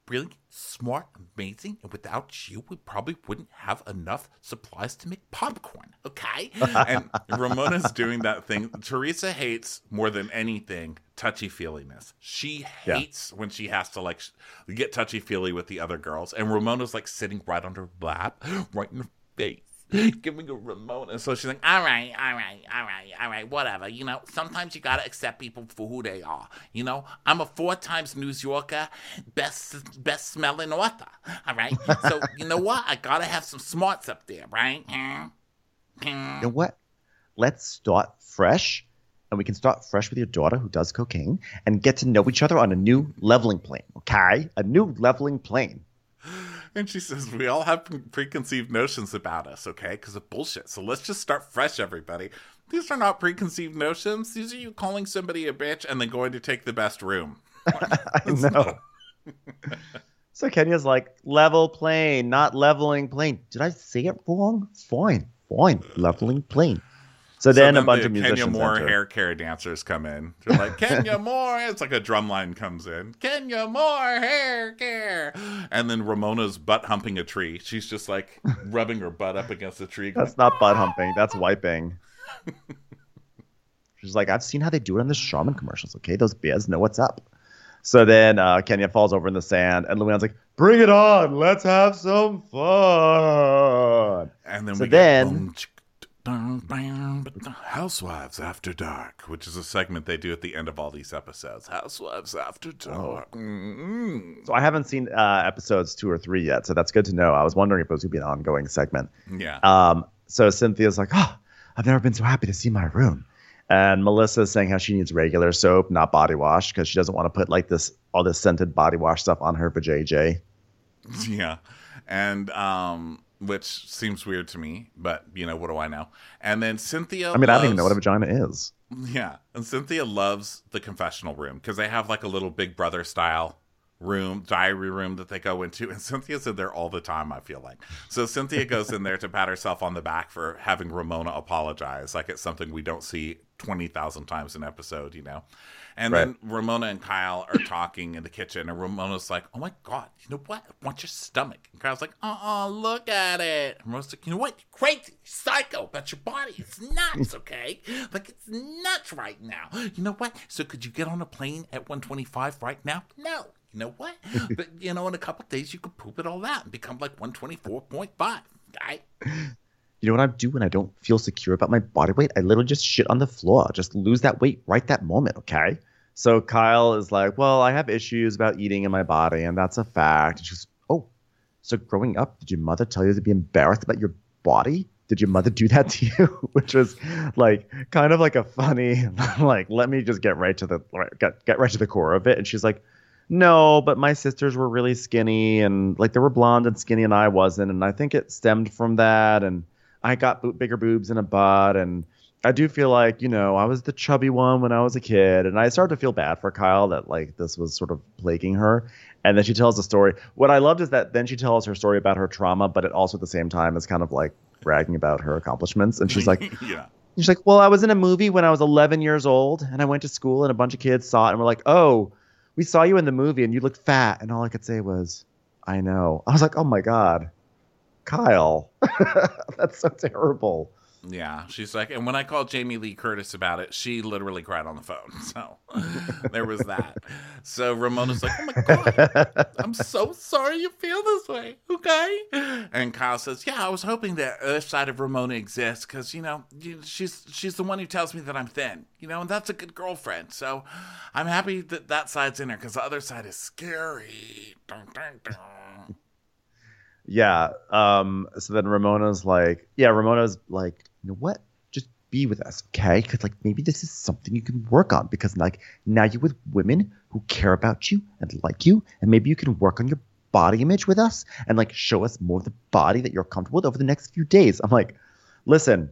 Brilliant, smart, amazing, and without you, we probably wouldn't have enough supplies to make popcorn. Okay, (laughs) and Ramona's doing that thing. Teresa hates more than anything touchy feeliness. She Yeah. hates when she has to like get touchy feely with the other girls, and Ramona's like sitting right on her lap, (gasps) right in her face. Giving a Ramona, so she's like, All right, all right, all right, all right, whatever. You know, sometimes you gotta accept people for who they are. You know, I'm a four times New Yorker, best best smelling author. All right, so (laughs) you know what? I gotta have some smarts up there, right? Hmm? Hmm. You know what? Let's start fresh, and we can start fresh with your daughter who does cocaine and get to know each other on a new leveling plane, okay? A new leveling plane. (laughs) And she says, We all have preconceived notions about us, okay? Because of bullshit. So let's just start fresh, everybody. These are not preconceived notions. These are you calling somebody a bitch and then going to take the best room. (laughs) I (laughs) know. so Kenya's like, level plane, not leveling plane. Did I say it wrong? Fine, fine, leveling plane. So then, a bunch the of musicians Kenya Moore enter. hair care dancers come in. They're like, Kenya (laughs) Moore. It's like a drum line comes in. Kenya Moore hair care. And then Ramona's butt humping a tree. She's just like (laughs) rubbing her butt up against the tree. going, That's not butt humping. That's wiping. (laughs) She's like, I've seen how they do it on the Charmin commercials. Okay, those bears know what's up. So then uh, Kenya falls over in the sand, and Luann's like, "Bring it on! Let's have some fun." And then So we then- get Housewives After Dark, which is a segment they do at the end of all these episodes. Housewives After Dark. Mm-mm. So I haven't seen uh, episodes two or three yet, so that's good to know. I was wondering if it was going to be an ongoing segment. Yeah. Um, so Cynthia's like, "Oh, I've never been so happy to see my room." And Melissa is saying how she needs regular soap, not body wash, because she doesn't want to put like this all this scented body wash stuff on her vajayjay. (laughs) Yeah. And um which seems weird to me, but you know, what do I know? And then Cynthia I mean, I don't even know what a vagina is. Yeah. And Cynthia loves the confessional room because they have like a little big brother style room, diary room that they go into. And Cynthia's in there all the time, I feel like. So Cynthia goes in there to pat herself on the back for having Ramona apologize. Like it's something we don't see 20,000 times an episode, you know? And then Ramona and Kyle are talking in the kitchen, and Ramona's like, Oh my God, you know what? I want your stomach. And Kyle's like, Uh uh look at it. And Ramona's like, You know what? You're crazy, psycho about your body. It's nuts, (laughs) okay? like, it's nuts right now. You know what? So, could you get on a plane at 125 right now? No. You know what? (laughs) but, you know, in a couple days, you could poop it all out and become like 124.5. Okay? You know what I do when I don't feel secure about my body weight? I literally just shit on the floor. Just lose that weight right that moment, okay? So Kyle is like, Well, I have issues about eating in my body, and that's a fact. And she's, Oh, so growing up, did your mother tell you to be embarrassed about your body? Did your mother do that to you? (laughs) Which was like kind of like a funny, (laughs) like, let me just get right to the get, get right to the core of it. And she's like, no, but my sisters were really skinny and like they were blonde and skinny and I wasn't. And I think it stemmed from that. And I got bo- bigger boobs and a butt. And I do feel like, you know, I was the chubby one when I was a kid. And I started to feel bad for Kyle that like this was sort of plaguing her. And then she tells the story. What I loved is that then she tells her story about her trauma, but it also at the same time is kind of like bragging about her accomplishments. And she's (laughs) like, yeah. She's like, well, I was in a movie when I was 11 years old, and I went to school, and a bunch of kids saw it, and were like, oh, we saw you in the movie, and you looked fat, and all I could say was, I know. I was like, oh my god, Kyle, (laughs) that's so terrible. Yeah, she's like, and when I called Jamie Lee Curtis about it, she literally cried on the phone. (laughs) So there was that. So Ramona's like, oh my God, I'm so sorry you feel this way. Okay. And Kyle says, yeah, I was hoping that other side of Ramona exists because, you know, she's, she's the one who tells me that I'm thin, you know, and that's a good girlfriend. So I'm happy that that side's in her because the other side is scary. Dun, dun, dun. Yeah. Um. So then Ramona's like, yeah, Ramona's like, you know what? Just be with us, okay? Because like maybe this is something you can work on because like now you're with women who care about you and like you, and maybe you can work on your body image with us and like show us more of the body that you're comfortable with over the next few days. I'm like, listen,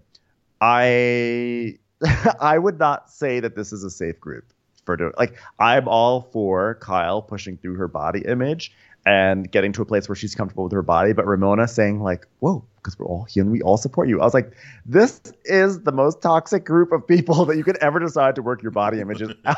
I (laughs) I would not say that this is a safe group for doing like I'm all for Kyle pushing through her body image and getting to a place where she's comfortable with her body, but Ramona saying like, "Whoa, because we're all here and we all support you." I was like, "This is the most toxic group of people (laughs) that you could ever decide to work your body images (laughs) out,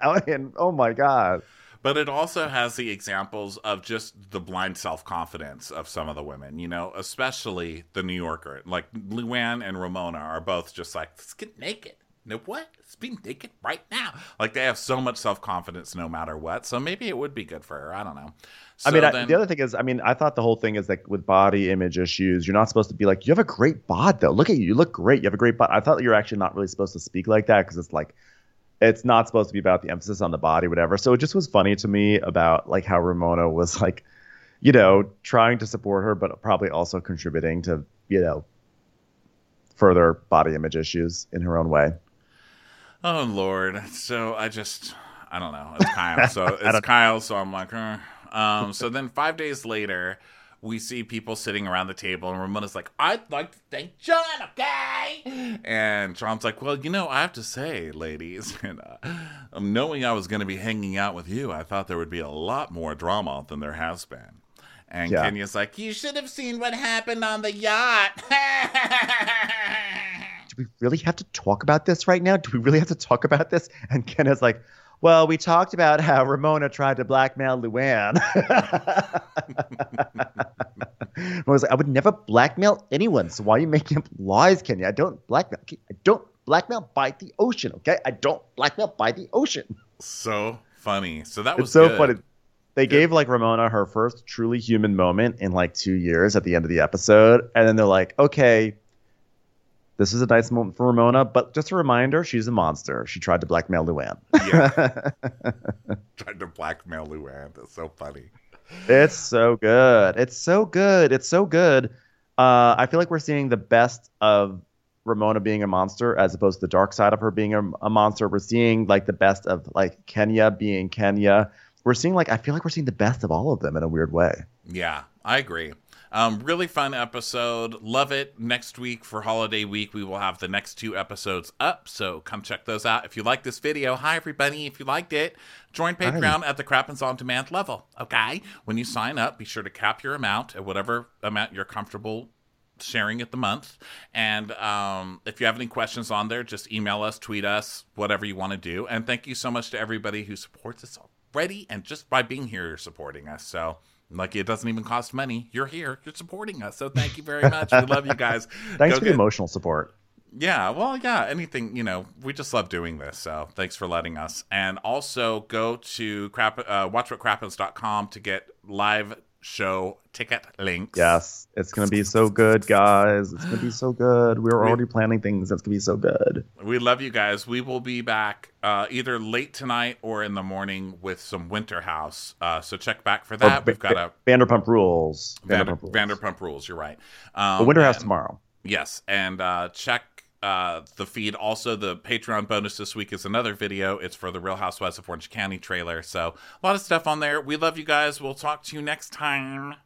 out in." Oh my god. But it also has the examples of just the blind self confidence of some of the women, you know, especially the New Yorker. Like Luann and Ramona are both just like, let's get naked. No, what? Let's be naked right now. Like they have so much self confidence no matter what. So maybe it would be good for her. I don't know. I mean, So I, the other thing is, I mean, I thought the whole thing is like with body image issues, you're not supposed to be like, you have a great bod though. Look at you, you look great. You have a great bod. I thought you're actually not really supposed to speak like that because it's like, it's not supposed to be about the emphasis on the body, whatever. So it just was funny to me about like how Ramona was (laughs) like, you know, trying to support her, but probably also contributing to, you know, further body image issues in her own way. Oh Lord! So I just I don't know. It's Kyle. So (laughs) it's Kyle. So I'm like, "Uh." um. So then five days later, we see people sitting around the table, and Ramona's like, "I'd like to thank John, okay?" And John's like, "Well, you know, I have to say, ladies, (laughs) and uh, um, knowing I was going to be hanging out with you, I thought there would be a lot more drama than there has been." And Yeah. Kenya's like, You should have seen what happened on the yacht. (laughs) we really have to talk about this right now? Do we really have to talk about this? And Kenneth's like, well, we talked about how Ramona tried to blackmail Luann. (laughs) I was like, I would never blackmail anyone. So why are you making up lies, Kenya? I don't blackmail. I don't blackmail by the ocean. Okay, I don't blackmail by the ocean. "So funny." So that was It's so good. funny. They gave like Ramona her first truly human moment in like two years at the end of the episode, and then they're like, okay, this is a nice moment for Ramona, but just a reminder, she's a monster. She tried to blackmail Luann. Yeah. (laughs) Tried to blackmail Luann. That's so funny. it's so good. It's so good. It's so good. Uh, I feel like we're seeing the best of Ramona being a monster as opposed to the dark side of her being a, a monster. We're seeing like the best of like Kenya being Kenya. We're seeing like I feel like we're seeing the best of all of them in a weird way. Yeah, I agree. Um, really fun episode. Love it. Next week for holiday week, we will have the next two episodes up. So come check those out. If you like this video, hi everybody. If you liked it, join Patreon at the Crappens on Demand level. Okay. When you sign up, be sure to cap your amount at whatever amount you're comfortable sharing it the month. And um, if you have any questions on there, just email us, tweet us, whatever you want to do. And thank you so much to everybody who supports us already. And just by being here, you're supporting us. So. Like it doesn't even cost money. You're here. You're supporting us. So thank you very much. we love you (laughs) guys. Thanks Go for get- the emotional support. yeah, well, yeah, anything, you know, we just love doing this. So thanks for letting us. And also go to crap, uh, watchwhatcrappens.com to get live show ticket links. Yes, it's gonna be so good, guys. It's gonna be so good. We're already planning things. That's gonna be so good. We love you guys. We will be back uh, either late tonight or in the morning with some Winter House. Uh, so check back for that. Or We've got a Vanderpump Rules. Vander, Vanderpump Rules. Vanderpump Rules. You're right. Um, Winter House tomorrow. Yes, and uh, check uh, the feed. Also, the Patreon bonus this week is another video. It's for the Real Housewives of Orange County trailer. So a lot of stuff on there. We love you guys. We'll talk to you next time.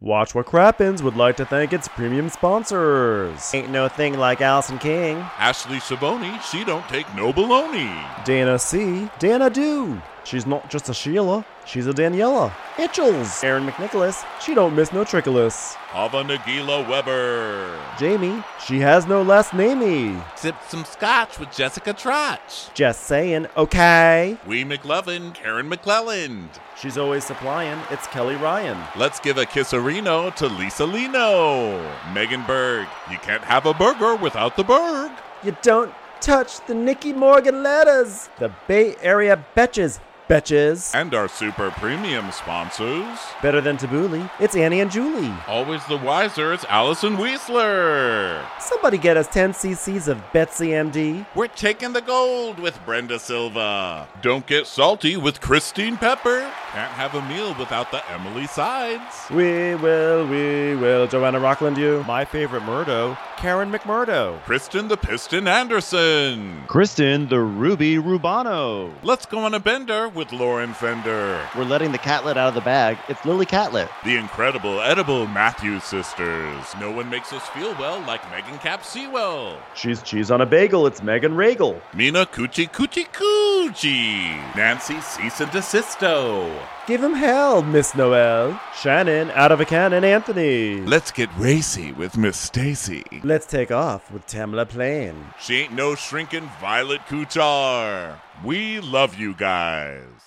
Watch What Crappens would like to thank its premium sponsors. Ain't no thing like Allison King. Ashley Savoni, she don't take no baloney. Dana C. Dana Do. She's not just a Sheila, she's a Daniela. Itchels. Aaron McNicholas. She don't miss no trickolas. Ava Nagila Weber. Jamie. She has no last namey. Sip some scotch with Jessica Trotch. Just saying, okay. Wee McLevin, Karen McClelland. She's always supplying. It's Kelly Ryan. Let's give a kisserino to Lisa Lino. Megan Berg, you can't have a burger without the Berg. You don't touch the Nikki Morgan letters. The Bay Area Betches. Betches. And our super premium sponsors. Better than Tabbouleh. It's Annie and Julie. Always the wiser, it's Allison Weisler. Somebody get us 10 cc's of Betsy MD. We're taking the gold with Brenda Silva. Don't get salty with Christine Pepper. Can't have a meal without the Emily Sides. We will, we will. Joanna Rockland, you. My favorite Murdo, Karen McMurdo. Kristen the Piston Anderson. Kristen, the Ruby Rubano. Let's go on a bender with Lauren Fender. We're letting the catlet out of the bag. It's Lily Catlet. The incredible edible Matthews sisters. No one makes us feel well like Megan Cap Sewell. She's cheese on a bagel. It's Megan Regal. Mina Coochie Coochie Coochie. Nancy Cease and Desisto. Give him hell, Miss Noel. Shannon, out of a cannon, Anthony. Let's get racy with Miss Stacy. Let's take off with Tamla Plain. She ain't no shrinking Violet Kuchar. We love you guys.